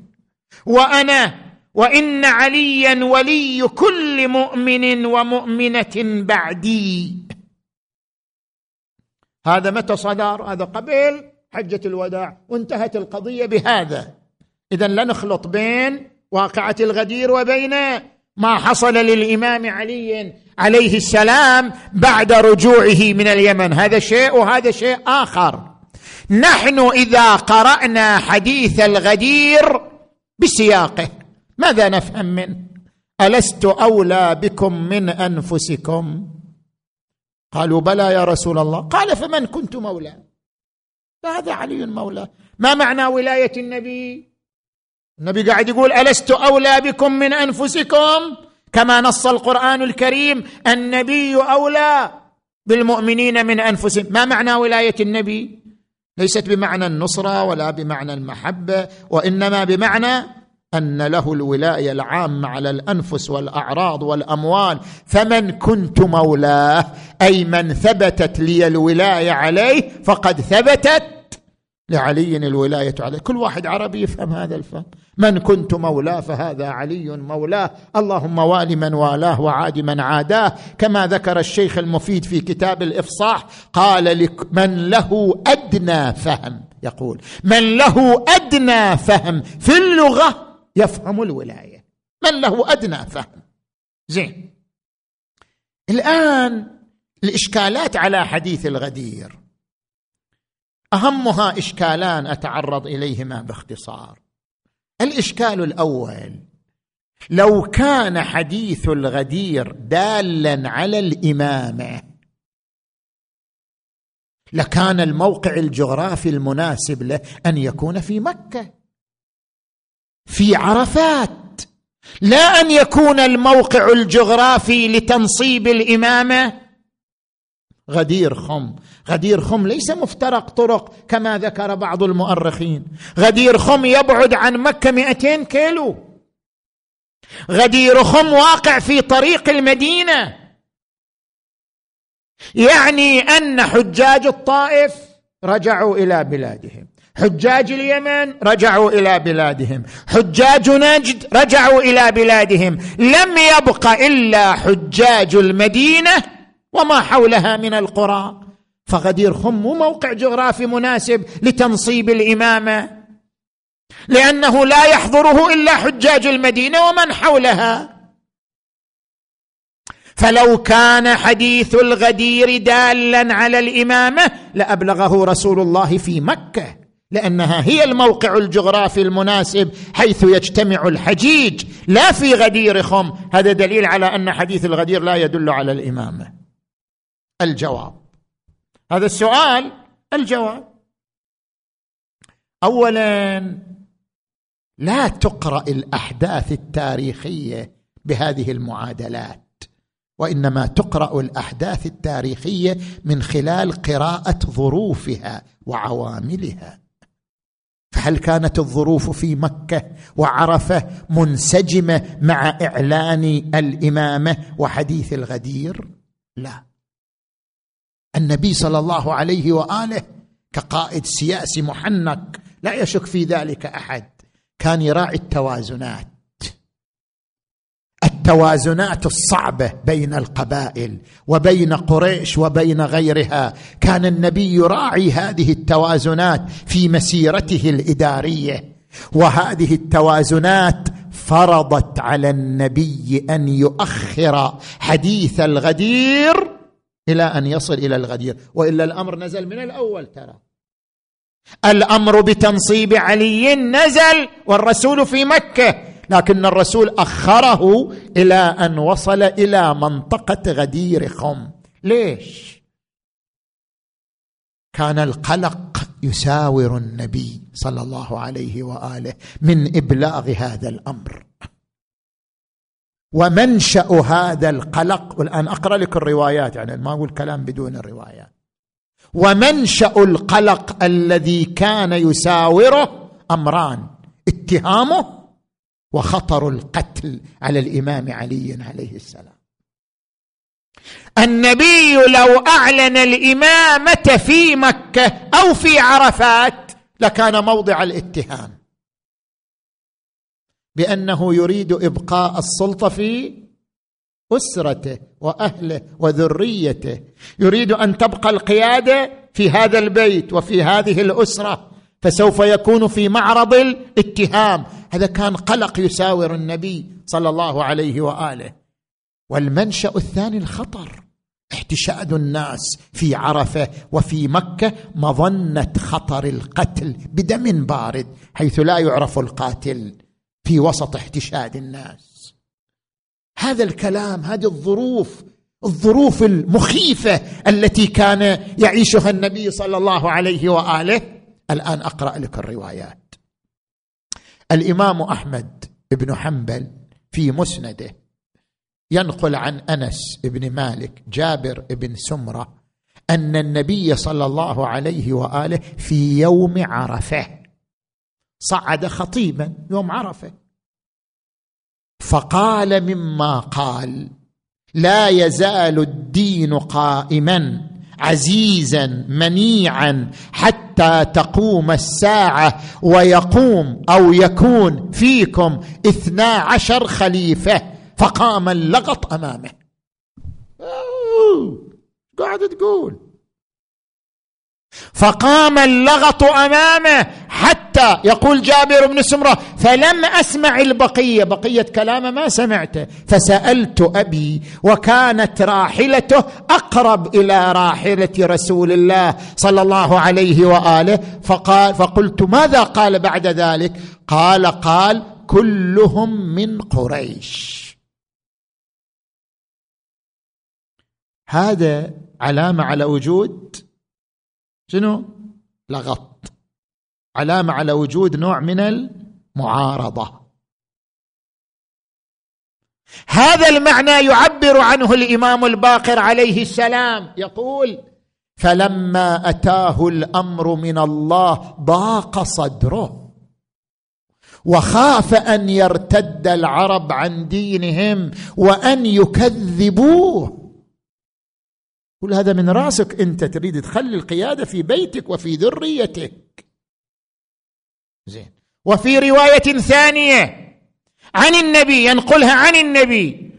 وأنا وإن عليا ولي كل مؤمن ومؤمنة بعدي. هذا متى صدر؟ هذا قبل حجة الوداع. وانتهت القضية بهذا. اذا لا نخلط بين واقعة الغدير وبين ما حصل للإمام علي عليه السلام بعد رجوعه من اليمن. هذا شيء وهذا شيء آخر. نحن إذا قرأنا حديث الغدير بسياقه ماذا نفهم منه ألست أولى بكم من أنفسكم؟ قالوا بلى يا رسول الله. قال فمن كنت مولاه فهذا علي مولاه ما معنى ولاية النبي؟ النبي قاعد يقول ألست أولى بكم من أنفسكم؟ كما نص القرآن الكريم النبي أولى بالمؤمنين من أنفسهم. ما معنى ولاية النبي؟ ليست بمعنى النصرة ولا بمعنى المحبة وإنما بمعنى أن له الولاية العامة على الأنفس والأعراض والأموال. فمن كنت مولاه أي من ثبتت لي الولاية عليه فقد ثبتت لعلي الولاية عليه كل واحد عربي يفهم هذا الفهم. من كنت مولاه فهذا علي مولاه. اللهم وال من والاه وعاد من عاداه. كما ذكر الشيخ المفيد في كتاب الإفصاح قال من له أدنى فهم. يقول من له أدنى فهم. في اللغة يفهم الولاية. من له أدنى فهم. زين. الآن الإشكالات على حديث الغدير. أهمها إشكالان أتعرض إليهما باختصار. الإشكال الأول لو كان حديث الغدير دالا على الإمامة لكان الموقع الجغرافي المناسب له أن يكون في مكة في عرفات لا أن يكون الموقع الجغرافي لتنصيب الإمامة. غدير خم. غدير خم ليس مفترق طرق كما ذكر بعض المؤرخين. غدير خم يبعد عن مكة 200 كيلو. غدير خم واقع في طريق المدينة. يعني أن حجاج الطائف رجعوا إلى بلادهم. حجاج اليمن رجعوا إلى بلادهم. حجاج نجد رجعوا إلى بلادهم. لم يبق إلا حجاج المدينة وما حولها من القرى فغدير خم مو موقع جغرافي مناسب لتنصيب الإمامة. لأنه لا يحضره إلا حجاج المدينة ومن حولها. فلو كان حديث الغدير دالا على الإمامة لأبلغه رسول الله في مكة لأنها هي الموقع الجغرافي المناسب حيث يجتمع الحجيج لا في غدير خم. هذا دليل على أن حديث الغدير لا يدل على الإمامة. الجواب. هذا السؤال الجواب. اولا لا تقرأ الأحداث التاريخية بهذه المعادلات وإنما تقرأ الأحداث التاريخية من خلال قراءة ظروفها وعواملها. فهل كانت الظروف في مكة وعرفة منسجمة مع إعلان الإمامة وحديث الغدير؟ لا. النبي صلى الله عليه وآله كقائد سياسي محنك لا يشك في ذلك أحد. كان يراعي التوازنات. التوازنات الصعبة بين القبائل وبين قريش وبين غيرها. كان النبي يراعي هذه التوازنات في مسيرته الإدارية وهذه التوازنات فرضت على النبي أن يؤخر حديث الغدير إلى أن يصل إلى الغدير. وإلا الأمر نزل من الأول ترى. الأمر بتنصيب علي نزل والرسول في مكة. لكن الرسول أخره إلى أن وصل إلى منطقة غدير خم ليش؟ كان القلق يساور النبي صلى الله عليه وآله من إبلاغ هذا الأمر. ومنشأ هذا القلق. والآن أقرأ لك الروايات يعني ما أقول كلام بدون الروايات ومنشأ القلق الذي كان يساوره أمران اتهامه وخطر القتل على الإمام علي عليه السلام. النبي لو أعلن الإمامة في مكة أو في عرفات لكان موضع الاتهام. بأنه يريد إبقاء السلطة في أسرته وأهله وذريته. يريد أن تبقى القيادة في هذا البيت وفي هذه الأسرة. فسوف يكون في معرض الاتهام. هذا كان قلق يساور النبي صلى الله عليه وآله. والمنشأ الثاني الخطر. احتشاد الناس في عرفة وفي مكة مظنة خطر القتل بدم بارد حيث لا يعرف القاتل. في وسط احتشاد الناس. هذا الكلام هذه الظروف الظروف المخيفة التي كان يعيشها النبي صلى الله عليه وآله. الآن أقرأ لك الروايات. الإمام أحمد بن حنبل في مسنده ينقل عن أنس بن مالك جابر بن سمرة أن النبي صلى الله عليه وآله في يوم عرفة صعد خطيبا يوم عرفة. فقال مما قال لا يزال الدين قائما عزيزا منيعا حتى تقوم الساعة ويقوم أو يكون فيكم اثنا عشر خليفة فقام اللغط أمامه. قاعد تقول. فقام اللغط أمامه حتى يقول جابر بن سمرة فلم أسمع البقية. بقية كلامه ما سمعته. فسألت أبي وكانت راحلته أقرب إلى راحلة رسول الله صلى الله عليه وآله. فقال فقلت ماذا قال بعد ذلك؟ قال قال كلهم من قريش. هذا علامة على وجود شنو؟ لغط. علامة على وجود نوع من المعارضة. هذا المعنى يعبر عنه الإمام الباقر عليه السلام. يقول فلما أتاه الأمر من الله ضاق صدره وخاف أن يرتد العرب عن دينهم وأن يكذبوه. كل هذا من رأسك. أنت تريد تخلي القيادة في بيتك وفي ذريتك. زين. وفي رواية ثانية. عن النبي ينقلها عن النبي.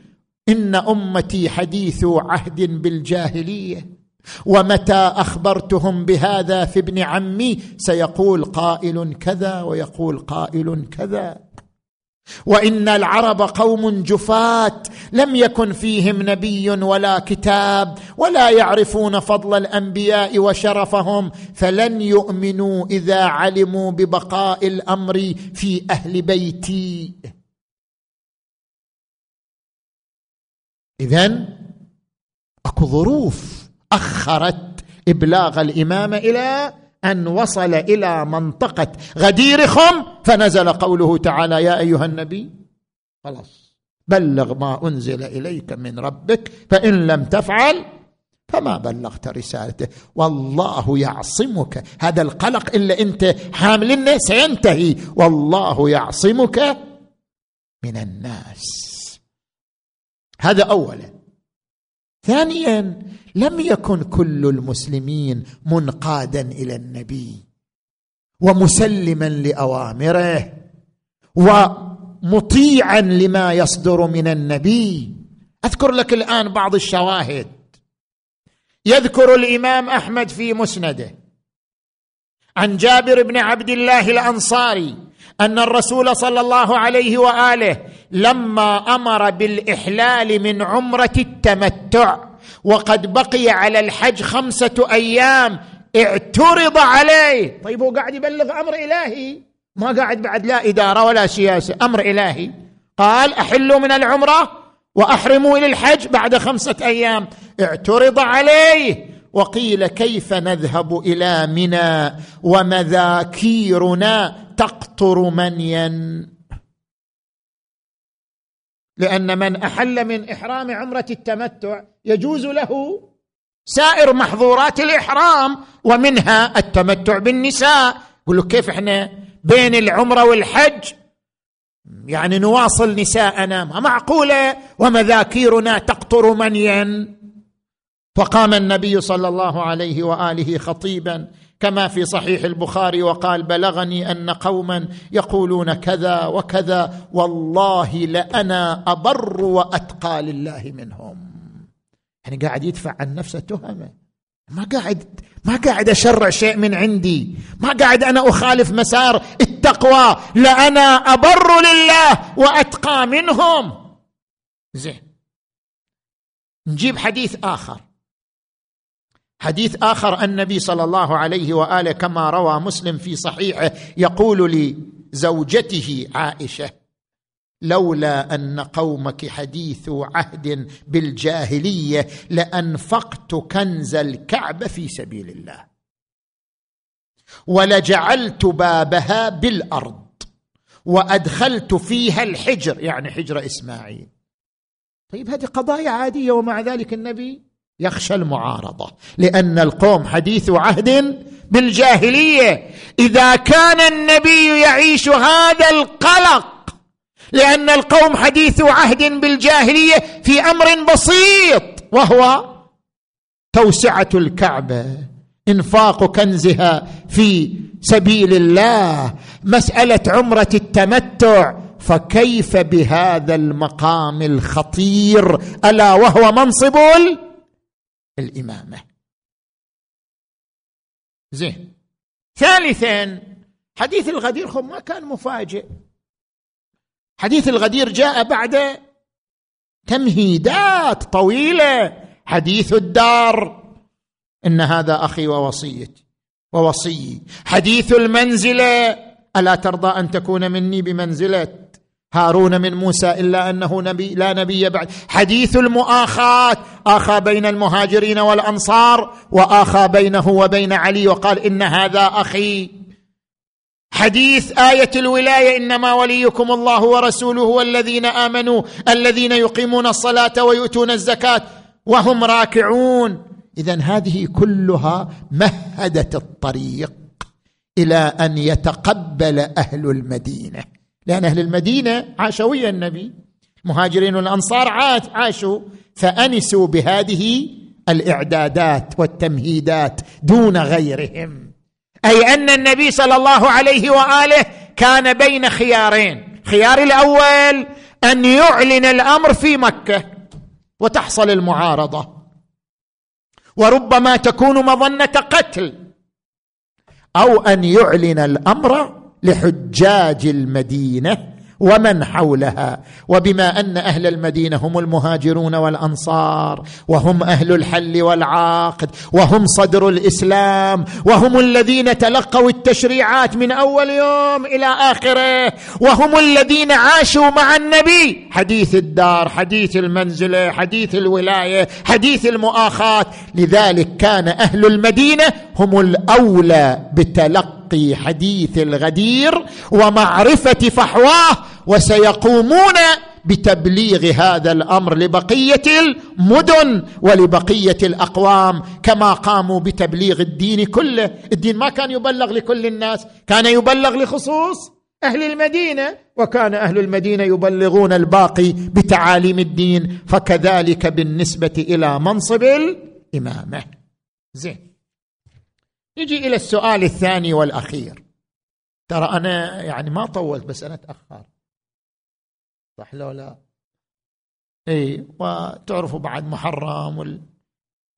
إن أمتي حديث عهد بالجاهلية. ومتى أخبرتهم بهذا في ابن عمي؟ سيقول قائل كذا ويقول قائل كذا. وإن العرب قوم جفاة لم يكن فيهم نبي ولا كتاب ولا يعرفون فضل الأنبياء وشرفهم فلن يؤمنوا إذا علموا ببقاء الأمر في أهل بيتي. اذا أكو ظروف أخرت إبلاغ الامامه إلى أن وصل إلى منطقة غدير خم فنزل قوله تعالى يا أيها النبي خلاص بلغ ما أنزل إليك من ربك فإن لم تفعل فما بلغت رسالته. والله يعصمك. هذا القلق إلا أنت حاملنه سينتهي والله يعصمك من الناس. هذا اولا. ثانيا لم يكن كل المسلمين منقادا إلى النبي ومسلما لأوامره ومطيعا لما يصدر من النبي. أذكر لك الآن بعض الشواهد. يذكر الإمام أحمد في مسنده عن جابر بن عبد الله الأنصاري أن الرسول صلى الله عليه وآله لما أمر بالإحلال من عمرة التمتع وقد بقي على الحج خمسة أيام اعترض عليه. طيب هو قاعد يبلغ أمر إلهي؟ ما قاعد بعد لا إدارة ولا سياسة أمر إلهي. قال أحلوا من العمرة وأحرموا إلى الحج بعد خمسة أيام. اعترض عليه. وقيل كيف نذهب إلى منى ومذاكيرنا تقطر منيا. لأن من أحل من إحرام عمرة التمتع يجوز له سائر محظورات الإحرام ومنها التمتع بالنساء. يقول كيف إحنا بين العمرة والحج؟ يعني نواصل نساءنا ما معقولة؟ ومذاكيرنا تقطر منيا. فقام النبي صلى الله عليه وآله خطيبا كما في صحيح البخاري وقال بلغني أن قوما يقولون كذا وكذا والله لأنا أبر وأتقى لله منهم. يعني قاعد يدفع عن نفسه تهمة. ما قاعد ما قاعد أشرع شيء من عندي. ما قاعد أنا أخالف مسار التقوى. لأنا أبر لله وأتقى منهم. زين. نجيب حديث آخر. حديث آخر النبي صلى الله عليه وآله كما روى مسلم في صحيحه يقول لزوجته عائشة لولا أن قومك حديث عهد بالجاهلية لأنفقت كنز الكعبه في سبيل الله. ولجعلت بابها بالأرض وأدخلت فيها الحجر يعني حجر إسماعيل. طيب هذه قضايا عادية ومع ذلك النبي يخشى المعارضة لأن القوم حديث عهد بالجاهلية. إذا كان النبي يعيش هذا القلق لأن القوم حديث عهد بالجاهلية في أمر بسيط وهو توسعة الكعبة إنفاق كنزها في سبيل الله مسألة عمرة التمتع. فكيف بهذا المقام الخطير؟ ألا وهو منصب الإمامة. زين. ثالثا حديث الغدير ما كان مفاجئ. حديث الغدير جاء بعد تمهيدات طويلة. حديث الدار. إن هذا أخي ووصيتي ووصيي حديث المنزلة. ألا ترضى أن تكون مني بمنزلة؟ هارون من موسى إلا أنه نبي لا نبي بعد. حديث المؤاخاه اخى بين المهاجرين والأنصار واخى بينه وبين علي وقال إن هذا أخي. حديث آية الولاية إنما وليكم الله ورسوله والذين آمنوا الذين يقيمون الصلاة ويؤتون الزكاة وهم راكعون. اذا هذه كلها مهدت الطريق إلى أن يتقبل أهل المدينة. لأن أهل المدينة عاشوا ويا النبي. المهاجرين والأنصار عاشوا. فأنسوا بهذه الإعدادات والتمهيدات دون غيرهم. أي أن النبي صلى الله عليه وآله كان بين خيارين. خيار الأول أن يعلن الأمر في مكة وتحصل المعارضة. وربما تكون مظنة قتل. أو أن يعلن الأمر لحجاج المدينة ومن حولها وبما أن أهل المدينة هم المهاجرون والأنصار وهم أهل الحل والعقد وهم صدر الإسلام وهم الذين تلقوا التشريعات من أول يوم إلى آخره وهم الذين عاشوا مع النبي. حديث الدار حديث المنزلة حديث الولاية حديث المؤاخاة. لذلك كان أهل المدينة هم الأولى بتلقي تلقي حديث الغدير ومعرفة فحواه وسيقومون بتبليغ هذا الأمر لبقية المدن ولبقية الأقوام كما قاموا بتبليغ الدين كله، الدين ما كان يبلغ لكل الناس، كان يبلغ لخصوص أهل المدينة وكان أهل المدينة يبلغون الباقي بتعاليم الدين فكذلك بالنسبة إلى منصب الإمامة. زين نجي إلى السؤال الثاني والأخير ترى أنا يعني ما طولت بس أنا أتأخر صح لو لا إي وتعرفوا بعد محرم.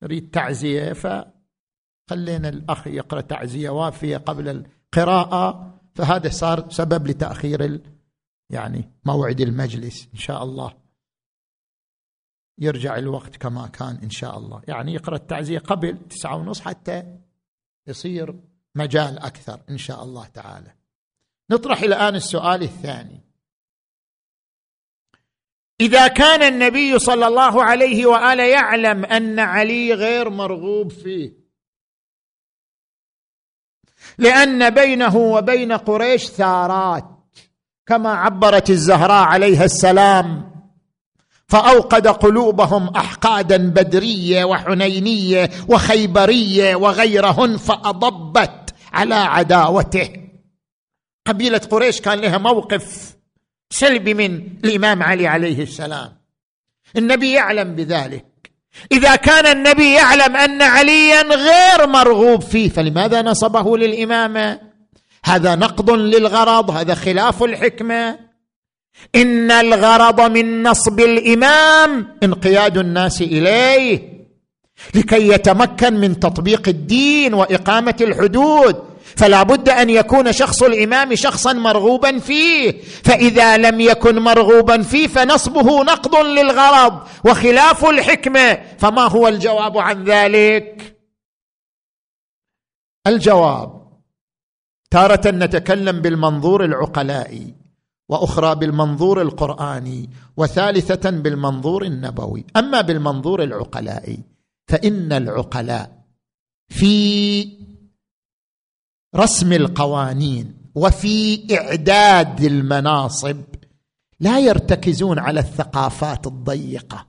نريد تعزية فخلينا الأخ يقرأ تعزية وافية قبل القراءة فهذا صار سبب لتأخير. يعني موعد المجلس إن شاء الله يرجع الوقت كما كان إن شاء الله يعني يقرأ التعزية قبل تسعة ونص حتى يصير مجال أكثر إن شاء الله تعالى. نطرح الان السؤال الثاني. إذا كان النبي صلى الله عليه وآله يعلم أن علي غير مرغوب فيه لأن بينه وبين قريش ثارات كما عبرت الزهراء عليها السلام فأوقد قلوبهم أحقادا بدرية وحنينية وخيبرية وغيرهن فأضبت على عداوته. قبيلة قريش كان لها موقف سلبي من الإمام علي عليه السلام. النبي يعلم بذلك. إذا كان النبي يعلم أن عليا غير مرغوب فيه فلماذا نصبه للإمامة؟ هذا نقض للغرض هذا خلاف الحكمة. إن الغرض من نصب الإمام انقياد الناس إليه لكي يتمكن من تطبيق الدين وإقامة الحدود. فلا بد أن يكون شخص الإمام شخصا مرغوبا فيه. فإذا لم يكن مرغوبا فيه فنصبه نقض للغرض وخلاف الحكمة. فما هو الجواب عن ذلك؟ الجواب تارة نتكلم بالمنظور العقلائي. وأخرى بالمنظور القرآني وثالثة بالمنظور النبوي. أما بالمنظور العقلائي فإن العقلاء في رسم القوانين وفي إعداد المناصب لا يرتكزون على الثقافات الضيقة.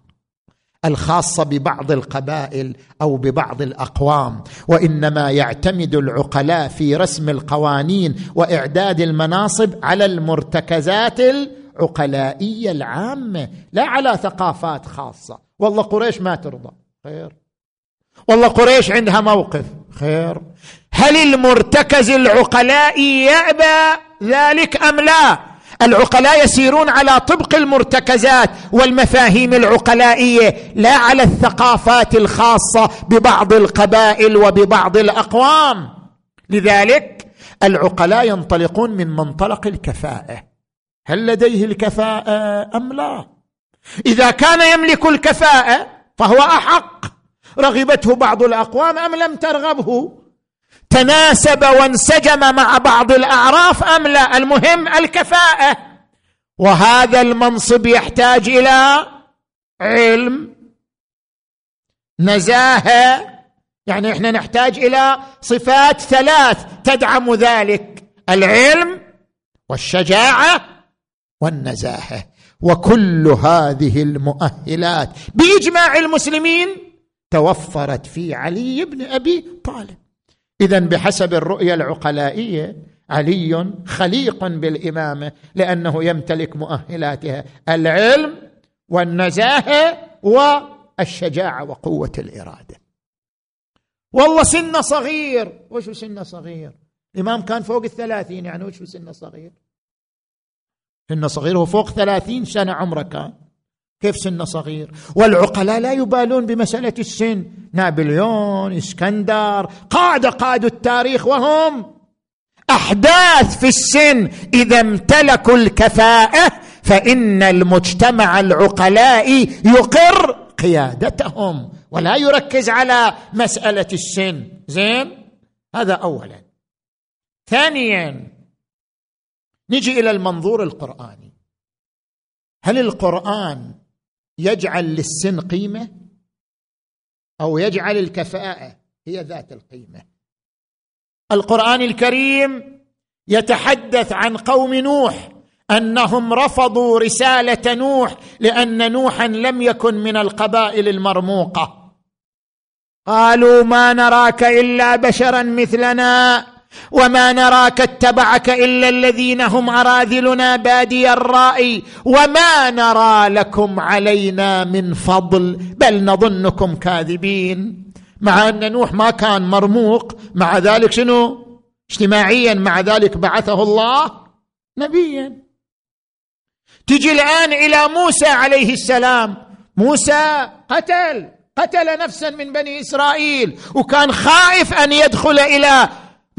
الخاصة ببعض القبائل أو ببعض الأقوام وإنما يعتمد العقلاء في رسم القوانين وإعداد المناصب على المرتكزات العقلائية العامة لا على ثقافات خاصة. والله قريش ما ترضى. خير. والله قريش عندها موقف. خير. هل المرتكز العقلائي يأبى ذلك أم لا؟ العقلاء يسيرون على طبق المرتكزات والمفاهيم العقلائية لا على الثقافات الخاصة ببعض القبائل وببعض الأقوام. لذلك العقلاء ينطلقون من منطلق الكفاءة. هل لديه الكفاءة أم لا؟ إذا كان يملك الكفاءة فهو أحق. رغبته بعض الأقوام أم لم ترغبه؟ تناسب وانسجم مع بعض الأعراف أم لا؟ المهم الكفاءة. وهذا المنصب يحتاج إلى علم نزاهة يعني إحنا نحتاج إلى صفات ثلاث تدعم ذلك العلم والشجاعة والنزاهة. وكل هذه المؤهلات بإجماع المسلمين توفرت في علي بن أبي طالب. اذا بحسب الرؤية العقلائية علي خليق بالإمامة لأنه يمتلك مؤهلاتها العلم والنزاهة والشجاعة وقوة الإرادة. والله سن صغير. وش سن صغير؟ الإمام كان فوق الثلاثين يعني وش سن صغير؟ سن صغير هو فوق ثلاثين سنة عمره كان. كيف سن صغير؟ والعقلاء لا يبالون بمسألة السن. نابليون اسكندر قادة قادوا التاريخ وهم أحداث في السن. إذا امتلكوا الكفاءة فإن المجتمع العقلائي يقر قيادتهم ولا يركز على مسألة السن. زين؟ هذا أولا. ثانيا نجي إلى المنظور القرآني. هل القرآن يجعل للسن قيمة أو يجعل الكفاءة هي ذات القيمة. القرآن الكريم يتحدث عن قوم نوح أنهم رفضوا رسالة نوح لأن نوحا لم يكن من القبائل المرموقة. قالوا ما نراك إلا بشرا مثلنا. وما نراك اتبعك إلا الذين هم أراذلنا بادي الرأي وما نرى لكم علينا من فضل بل نظنكم كاذبين. مع أن نوح ما كان مرموق مع ذلك شنو؟ اجتماعيا مع ذلك بعثه الله نبيا. تجي الآن إلى موسى عليه السلام. موسى قتل قتل نفسا من بني إسرائيل وكان خائف أن يدخل إلى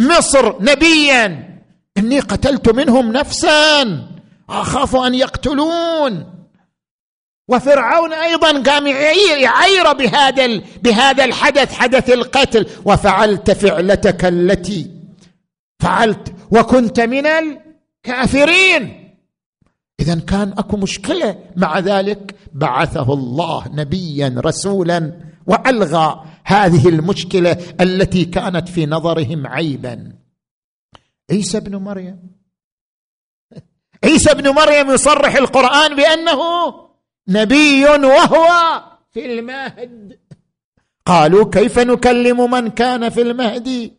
مصر نبيا. إني قتلت منهم نفسا. أخاف أن يقتلون. وفرعون أيضا قام يعير بهذا بهذا الحدث حدث القتل. وفعلت فعلتك التي فعلت. وكنت من الكافرين. اذا كان أكو مشكلة مع ذلك. بعثه الله نبيا رسولا. وألغى هذه المشكلة التي كانت في نظرهم عيبا. عيسى بن مريم. عيسى بن مريم يصرح القرآن بأنه نبي وهو في المهد. قالوا كيف نكلم من كان في المهد؟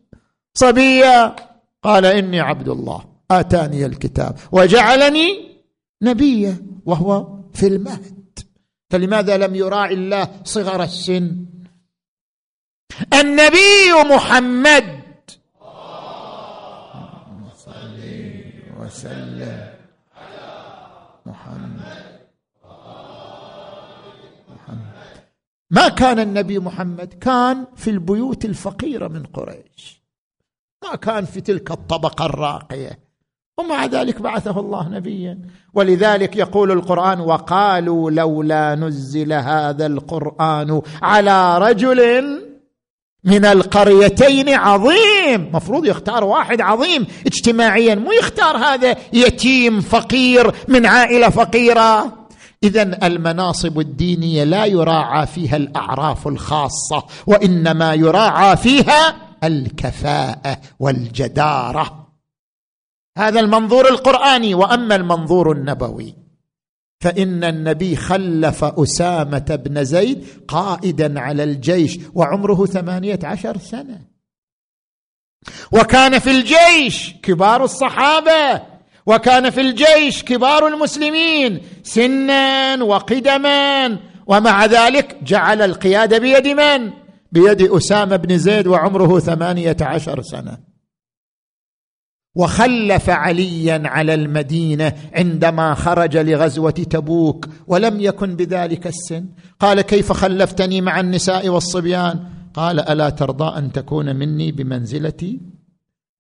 صبيا. قال إني عبد الله. آتاني الكتاب. وجعلني نبيا وهو في المهد. فلماذا لم يراعي الله صغر السن؟ النبي محمد. وسلم محمد محمد ما كان النبي محمد؟ كان في البيوت الفقيرة من قريش. ما كان في تلك الطبقة الراقية. ومع ذلك بعثه الله نبيا. ولذلك يقول القرآن وقالوا لولا نزل هذا القرآن على رجل من القريتين عظيم. مفروض يختار واحد عظيم. اجتماعيا مو يختار هذا يتيم فقير من عائلة فقيرة. اذا المناصب الدينية لا يراعى فيها الأعراف الخاصة وإنما يراعى فيها الكفاءة والجدارة. هذا المنظور القرآني وأما المنظور النبوي. فإن النبي خلف أسامة بن زيد قائدا على الجيش وعمره ثمانية عشر سنة. وكان في الجيش كبار الصحابة وكان في الجيش كبار المسلمين سنا وقدما. ومع ذلك جعل القياده بيد من؟ بيد أسامة بن زيد وعمره ثمانية عشر سنة. وخلف عليا على المدينة عندما خرج لغزوة تبوك ولم يكن بذلك السن. قال كيف خلفتني مع النساء والصبيان؟ قال ألا ترضى أن تكون مني بمنزلتي؟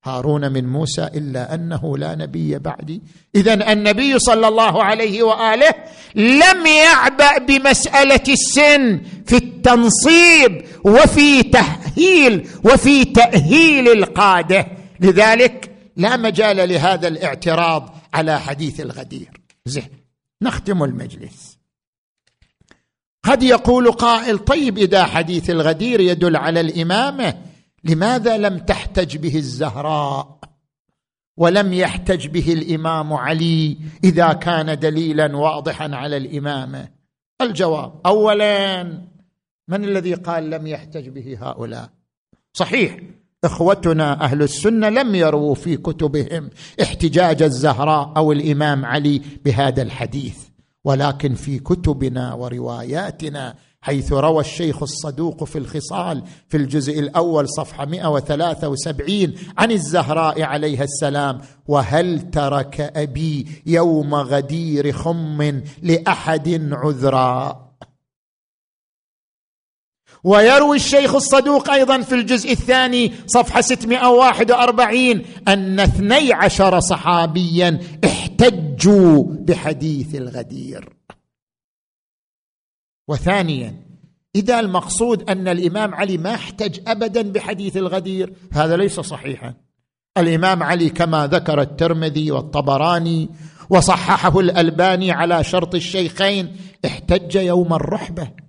هارون من موسى إلا أنه لا نبي بعدي. اذا النبي صلى الله عليه وآله لم يعبأ بمسألة السن في التنصيب وفي تاهيل وفي تأهيل القادة. لذلك لا مجال لهذا الاعتراض على حديث الغدير. زين نختم المجلس. قد يقول قائل طيب إذا حديث الغدير يدل على الإمامة لماذا لم تحتج به الزهراء؟ ولم يحتج به الإمام علي إذا كان دليلا واضحا على الإمامة؟ الجواب اولا من الذي قال لم يحتج به هؤلاء؟ صحيح. إخوتنا أهل السنة لم يروا في كتبهم احتجاج الزهراء أو الإمام علي بهذا الحديث ولكن في كتبنا ورواياتنا حيث روى الشيخ الصدوق في الخصال في الجزء الأول صفحة 173 عن الزهراء عليها السلام وهل ترك أبي يوم غدير خم لأحد عذرا ويروي الشيخ الصدوق أيضا في الجزء الثاني صفحة 641 أن اثني عشر صحابيا احتجوا بحديث الغدير. وثانيا إذا المقصود أن الإمام علي ما احتج ابدا بحديث الغدير هذا ليس صحيحا. الإمام علي كما ذكر الترمذي والطبراني وصححه الألباني على شرط الشيخين احتج يوم الرحبة.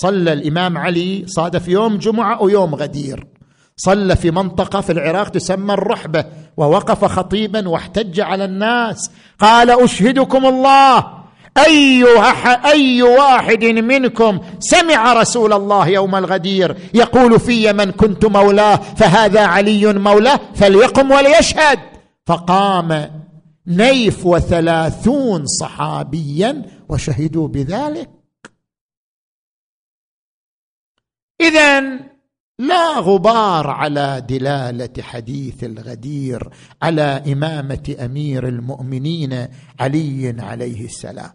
صلى الإمام علي صادف يوم جمعة ويوم غدير. صلى في منطقة في العراق تسمى الرحبة ووقف خطيبا واحتج على الناس. قال أشهدكم الله. أي أي واحد منكم سمع رسول الله يوم الغدير يقول في من كنت مولاه فهذا علي مولاه فليقم وليشهد. فقام نيف وثلاثون صحابيا وشهدوا بذلك. اذا لا غبار على دلالة حديث الغدير على إمامة أمير المؤمنين علي عليه السلام.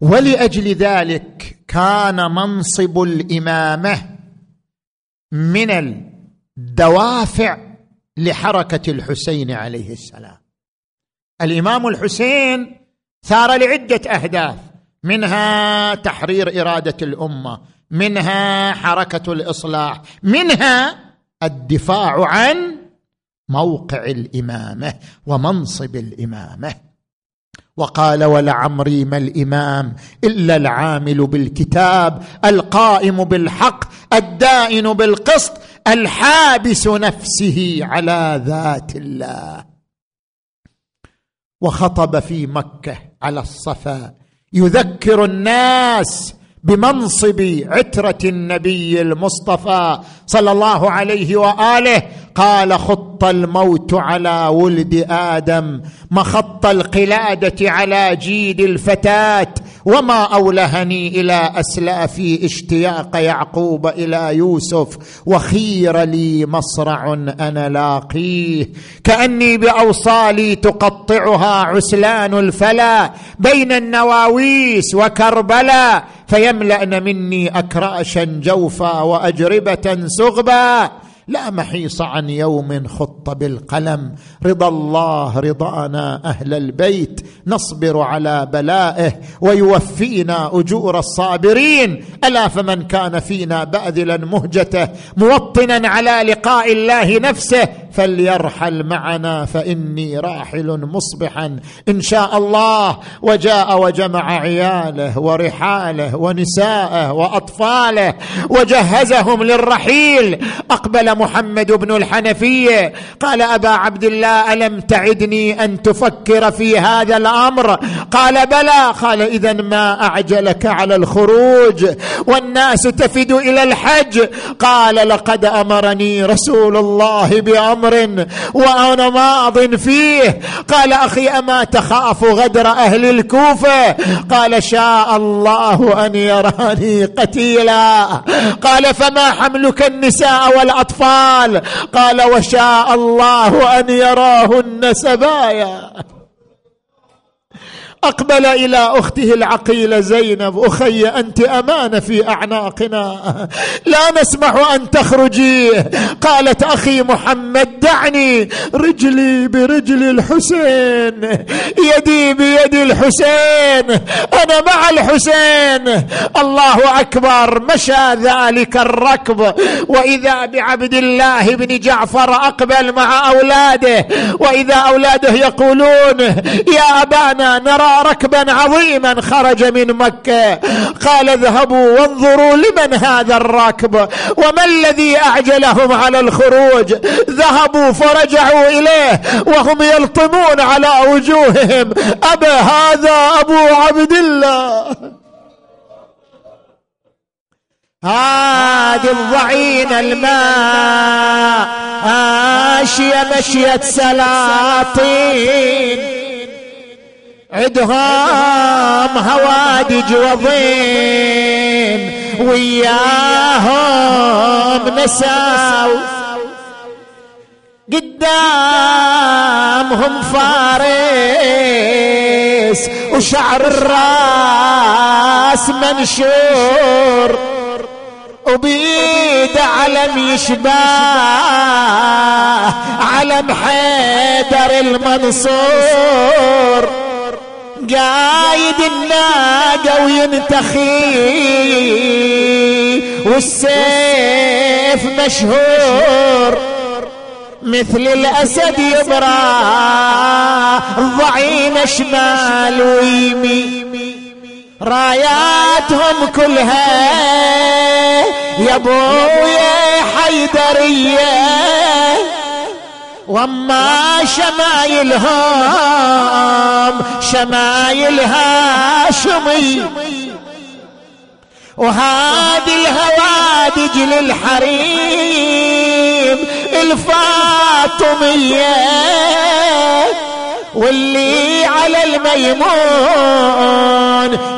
ولأجل ذلك كان منصب الإمامة من الدوافع لحركة الحسين عليه السلام. الإمام الحسين ثار لعدة أهداف. منها تحرير إرادة الأمة منها حركة الإصلاح منها الدفاع عن موقع الإمامة ومنصب الإمامة. وقال ولعمري ما الإمام إلا العامل بالكتاب القائم بالحق الدائن بالقسط الحابس نفسه على ذات الله. وخطب في مكة على الصفا يذكر الناس بمنصب عترة النبي المصطفى صلى الله عليه وآله. قال خط الموت على ولد آدم مخط القلادة على جيد الفتاة وما أولهني إلى اسلافي اشتياق يعقوب إلى يوسف وخير لي مصرع أنا لاقيه. كأني بأوصالي تقطعها عسلان الفلا بين النواويس وكربلا فيملأن مني أكرأشا جوفا وأجربة سغبا. لا محيص عن يوم خط بالقلم. رضا الله رضانا أهل البيت. نصبر على بلائه ويوفينا أجور الصابرين. ألا فمن كان فينا باذلا مهجته موطنا على لقاء الله نفسه. فليرحل معنا فإني راحل مصبحا. إن شاء الله وجاء وجمع عياله ورحاله ونساءه وأطفاله وجهزهم للرحيل. أقبل محمد بن الحنفية. قال أبا عبد الله ألم تعدني أن تفكر في هذا الأمر؟ قال بلى. قال اذا ما أعجلك على الخروج والناس تفد إلى الحج. قال لقد أمرني رسول الله بأمر. وأنا ماض فيه. قال أخي أما تخاف غدر أهل الكوفة؟ قال شاء الله أن يراني قتيلا. قال فما حملك النساء والأطفال؟ قال وشاء الله أن يراهن سبايا. أقبل إلى أخته العقيلة زينب أخي أنت امانه في أعناقنا. لا نسمح أن تخرجي. قالت أخي محمد دعني رجلي برجل الحسين. يدي بيد الحسين. أنا مع الحسين. الله أكبر مشى ذلك الركب. وإذا بعبد الله بن جعفر أقبل مع أولاده. وإذا أولاده يقولون يا أبانا نرى ركبا عظيما خرج من مكة. قال اذهبوا وانظروا لمن هذا الركب وما الذي أعجلهم على الخروج. ذهبوا فرجعوا إليه وهم يلطمون على وجوههم. أبا هذا أبو عبد الله. هذه الضعين الماء. ماشية مشية سلاطين. عدهم هوادج وضين وياهم نساو. قدامهم فارس وشعر الراس منشور وبيد علم يشبه علم حيدر المنصور. قايد الناقة وينتخي. والسيف مشهور مثل الأسد يبرى. الضعين شمال ويمي. راياتهم كلها يا ابويا حيدرية. وما شمايلهم شمايل هاشمي وهذه الهوادج للحريم الفاطمية. واللي على الميمون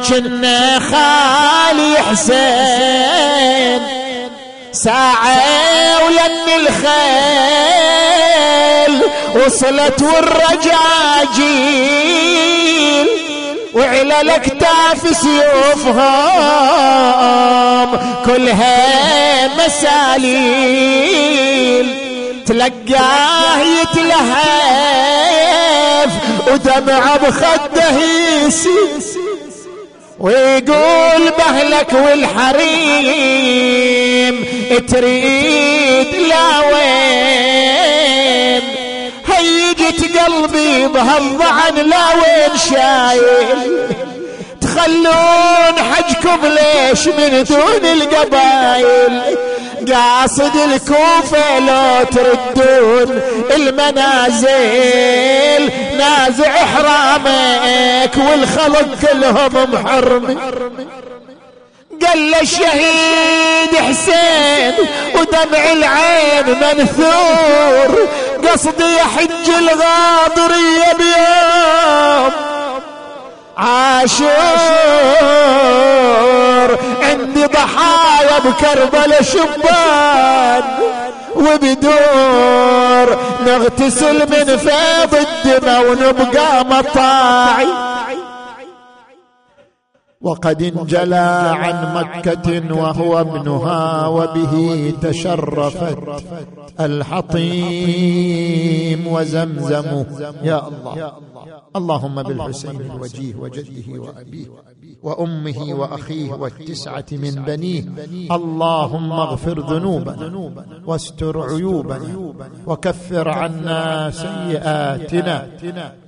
كنا خالي حسين. ساعة ولن الخيل وصلت والرجاجيل وعلى الاكتاف سيوفهم كلها مساليل. تلقاه يتلهف ودمع بخده يسيس ويقول بهلك والحريم تريد لا وين؟ هيجت قلبي بهالضعن لا وين شايل؟ تخلون حجكم ليش من دون القبايل قاصد الكوفة لو تردون المنازل نازع حرامك والخلق كلهم محرم قال الشهيد حسين ودمع العين منثور قصدي حج الغاضرية بيوم عاشور عندي ضحايا بكربلاء شبان وبدور نغتسل من فيض الدماء ونبقى مطاعي. وقد انجلى عن مكة وهو ابنها وبه تشرفت الحطيم وزمزم يا الله. اللهم بالحسين الوجيه وجده وأبيه. وأمه وأخيه والتسعة من بنيه. اللهم اغفر ذنوبنا واستر عيوبنا وكفر عنا سيئاتنا.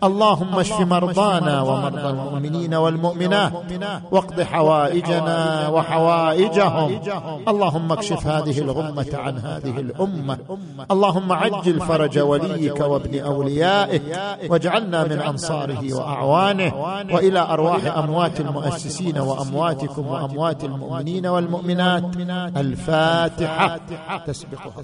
اللهم اشف مرضانا ومرضى المؤمنين والمؤمنات. واقض حوائجنا وحوائجهم. اللهم اكشف هذه الغمة عن هذه الأمة. اللهم عجل فرج وليك وابن اوليائك واجعلنا من أنصاره وأعوانه. وإلى أرواح أموات المؤسسين وأمواتكم وأموات المؤمنين والمؤمنات. الفاتحة. تسبقها